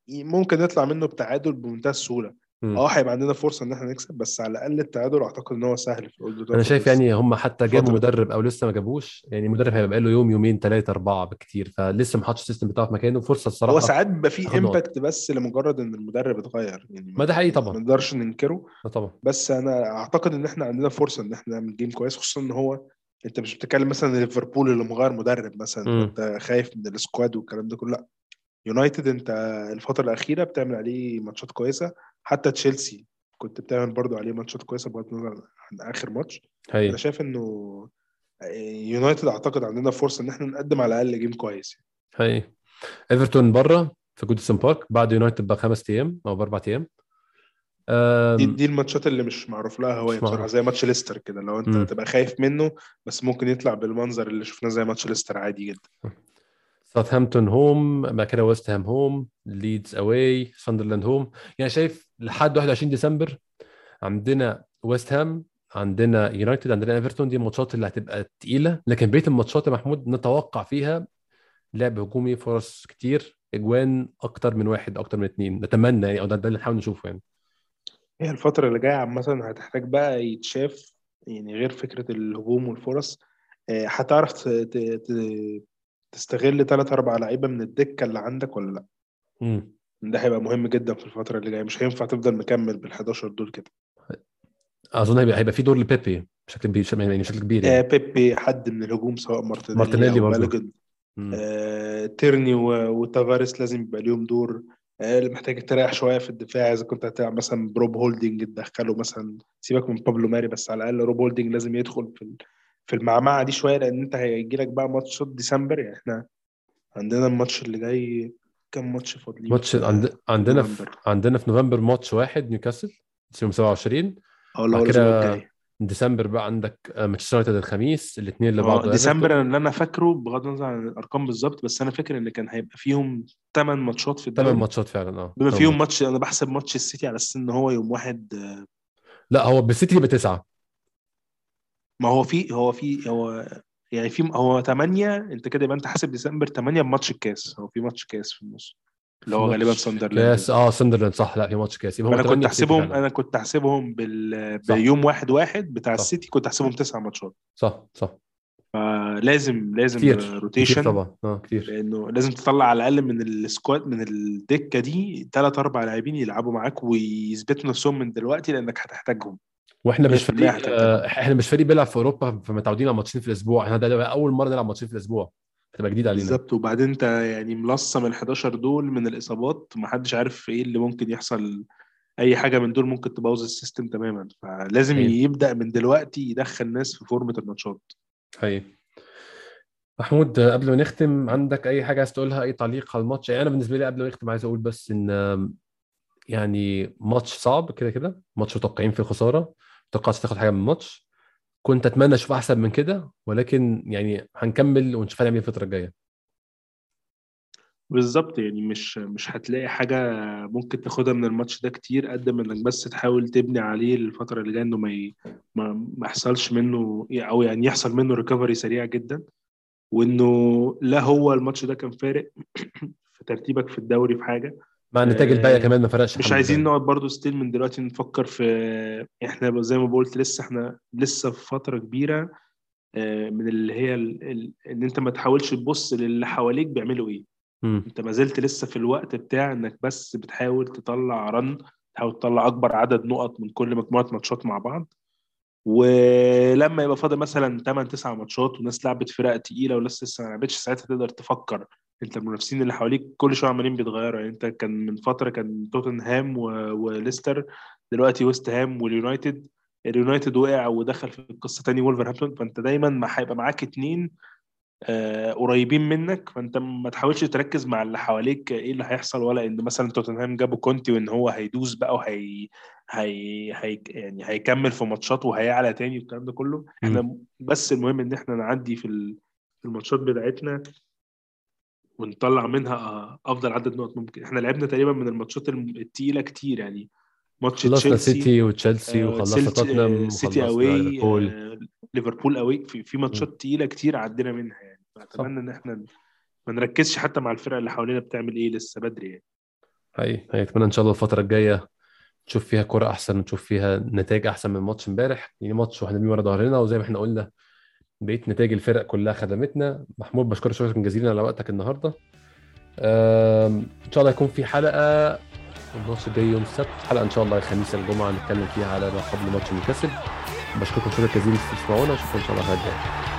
ممكن نطلع منه بتعادل بمنتهى السهولة. آه هيبقى عندنا فرصة إن إحنا نكسب بس على الأقل التعادل أعتقد إن هو سهل في اولد أنا شايف يعني هم حتى جابوا. مدرب أو لسه ما جابوش يعني المدرب هيبقى له يوم يومين ثلاثة أربعة بالكتير فلسه ما حطش ال system بتاعه في مكانه فرصة الصراحة هو ساعات بيبقى نقط. impact بس لمجرد إن المدرب اتغير يعني ما ده حقيقي طبعا. ما نقدرش ننكره آه طبعا بس أنا أعتقد إن إحنا عندنا فرصة إن إحنا نعمل game كويس خصوصا إن هو انت مش بتتكلم مثلا ليفربول اللي مغير مدرب مثلا مم. انت خايف من ال squad والكلام ده كله لا. يونايتد انت الفترة الأخيرة بتعمل عليه ماتشات كويسة حتى تشيلسي كنت بتعمل برضو عليه ماتشات كويسة بغض النظر عن آخر ماتش. أنا حقيقي شايف إنه يونايتد أعتقد عندنا فرصة إن إحنا نقدم على الأقل game كويس. حقيقي إيفرتون بره في جودسون بارك بعد يونايتد بخمس أيام أو بأربع أيام. دي, دي الماتشات اللي مش معروف لها بصراحة معروف. زي ماتش ليستر كده لو أنت مم. تبقى خايف منه بس ممكن يطلع بالمنظر اللي شفناه زي ماتش ليستر عادي جدا. ساوثهامبتون home بعد كده ويست هام home ليدز away ساندرلاند home يعني شايف لحد 21 ديسمبر عندنا ويست هام عندنا يونايتد عندنا ايفرتون دي الماتشات اللي هتبقى تقيلة. لكن بقية الماتشات يا محمود نتوقع فيها لعب هجومي فرص كتير أجوان أكتر من واحد أكتر من اثنين نتمنى يعني أو ده اللي نحاول نشوفه يعني. هي الفترة اللي جاية عامة هتحتاج بقى يتشاف يعني غير فكرة الهجوم والفرص. آه، هتعرف ت- ت- ت- تستغل ثلاث أربع لعيبة من الدكة اللي عندك ولا لأ؟ امم ده هيبقى مهم جدا في الفترة اللي جاية. مش هينفع تفضل مكمل بال 11 دول كده. أظن هيبقى هيبقى في دور لبيبي بشكل كبير يعني بشكل كبير آه، يعني. بيبي حد من الهجوم سواء مارتينيلي, مارتينيلي أو برضه. بالوجن مم. آه، تيرني و- وتافاريس لازم يبقى ليهم دور. محتاج تريح شوية في الدفاع إذا كنت هتلعب مثلا بروب هولدنج تدخله مثلا سيبك من بابلو ماري بس على الأقل روب هولدنج لازم يدخل في في المعمعة دي شوية لأن أنت هيجي لك بقى ماتشات ديسمبر يعني إحنا عندنا الماتش اللي جاي كم ماتش فاضلين؟ ماتش في- عند... عندنا في... عندنا في نوفمبر ماتش واحد نيوكاسل يوم 27 أه الأسبوع كده ديسمبر بقى عندك آه، مانشستر يونايتد الخميس الاثنين اللي آه بعده ديسمبر اللي أنا فاكره بغض النظر عن الأرقام بالظبط بس أنا فاكر إن كان هيبقى فيهم 8 ماتشات في ثمان ماتشات فعلا آه بما فيهم. ماتش. أنا بحسب ماتش السيتي على أساس إن هو يوم واحد آه، لا هو بالسيتي يبقى تسعة. ما هو في هو في هو يعني في هو 8 أنت كده يبقى أنت حاسب ديسمبر 8 بماتش الكاس هو في ماتش كاس في النص. اللي هو غالبا ساندرلاند كاس. آه ساندرلاند صح. لا في ماتش كاس. أنا كنت 8 بالسيتي احسبهم. أنا كنت أحسبهم بال... بيوم واحد واحد بتاع صح. السيتي كنت أحسبهم تسع ماتشات. صح صح. فلازم لازم كتير كتير rotation طبعا. آه كتير. لأنه لازم تطلع على الأقل من ال squad من الدكة دي ثلاث أربع لاعبين يلعبوا معاك ويثبتوا نفسهم من دلوقتي لأنك هتحتاجهم. وإحنا مش 100% فريق. آه إحنا مش فريق بيلعب في أوروبا فمتعودين على ماتشين في الأسبوع. إحنا ده أول مرة نلعب ماتشين في الأسبوع. هتبقى جديدة علينا. بالظبط. وبعدين انت يعني ملصم ال 11 دول من الإصابات محدش عارف إيه اللي ممكن يحصل أي حاجة من دول ممكن تبوظ ال system تماما. فلازم أيوة. يبدأ من دلوقتي يدخل ناس في فورمة الماتشات. حقيقي محمود قبل ما نختم عندك أي حاجة عايز تقولها؟ أي تعليق على الماتش؟ يعني أنا بالنسبة لي قبل ما نختم عايز أقول بس إن يعني ماتش صعب كده كده. ماتش متوقعين فيه الخسارة. ما توقعتش تاخد حاجة من الماتش. كنت أتمنى أشوف أحسن من كده ولكن يعني هنكمل ونشوف هنعمل إيه الفترة الجاية. بالظبط يعني مش مش هتلاقي حاجة ممكن تاخدها من الماتش ده كتير قد ما إنك بس تحاول تبني عليه الفترة اللي جاية إنه ما ما يحصلش منه أو يعني يحصل منه recovery سريع جدا وإنه لا هو الماتش ده كان فارق في ترتيبك في الدوري في حاجة. مع النتائج الباقيه آه، كمان ما فرقش مش عايزين. نقعد برضو still من دلوقتي نفكر في إحنا زي ما قلت لسه إحنا لسه في فترة كبيرة آه، من اللي هي ال... ال... إن أنت ما تحاولش تبص للي حواليك بيعملوا إيه مم. أنت ما زلت لسه في الوقت بتاع إنك بس بتحاول تطلع run تحاول تطلع أكبر عدد نقط من كل مجموعة ماتشات مع بعض ولما يبقى فاضل مثلا 8 9 ماتشات وناس لعبت فرق تقيلة وناس لسه ما لعبتش ساعتها تقدر تفكر انت المنافسين اللي حواليك كل شوية عمالين بيتغيروا. يعني انت كان من فترة كان توتنهام و... وليستر دلوقتي ويست هام واليونايتد. اليونايتد وقع ودخل في القصة تاني وولفرهامبتون. فانت دايما ما هيبقى معاك اتنين آه قريبين منك. فانت ما تحاولش تركز مع اللي حواليك إيه اللي هيحصل ولا ان مثلا توتنهام جابوا كونتي وان هو هيدوس بقى وهي هي هي يعني هيكمل في ماتشات وهيعلى تاني والكلام ده كله. إحنا بس المهم إن إحنا نعدي في ال- في الماتشات بتاعتنا. ونطلع منها أفضل عدد نقط ممكن. إحنا لعبنا تقريبا من الماتشات الم- التقيلة كتير يعني. ماتش خلصنا سيتي وتشيلسي آه، وخلصنا توتنهام آه، سيتي ليفربول. آه، ليفربول away في, في ماتشات تقيلة كتير عدينا منها يعني. فأتمنى إن إحنا ما نركزش حتى مع الفرق اللي حوالينا بتعمل إيه لسه بدري يعني. هي هي أتمنى إن شاء الله الفترة الجاية نشوف فيها كرة أحسن ونشوف فيها نتائج أحسن من ماتش إمبارح. يعني ماتش وإحنا بيه ورا ظهرنا وزي ما إحنا قلنا بقيت نتائج الفرق كلها خدمتنا. محمود بشكرك شكرا جزيلا على وقتك النهارده. إن شاء الله يكون في حلقة الماتش الجاي يوم السبت. حلقة إن شاء الله الخميس الجمعة نتكلم فيها على ما قبل ماتش نيوكاسل. بشكركم شكرا جزيلا في تسمعونا أشوفكم إن شاء الله الحلقة الجايه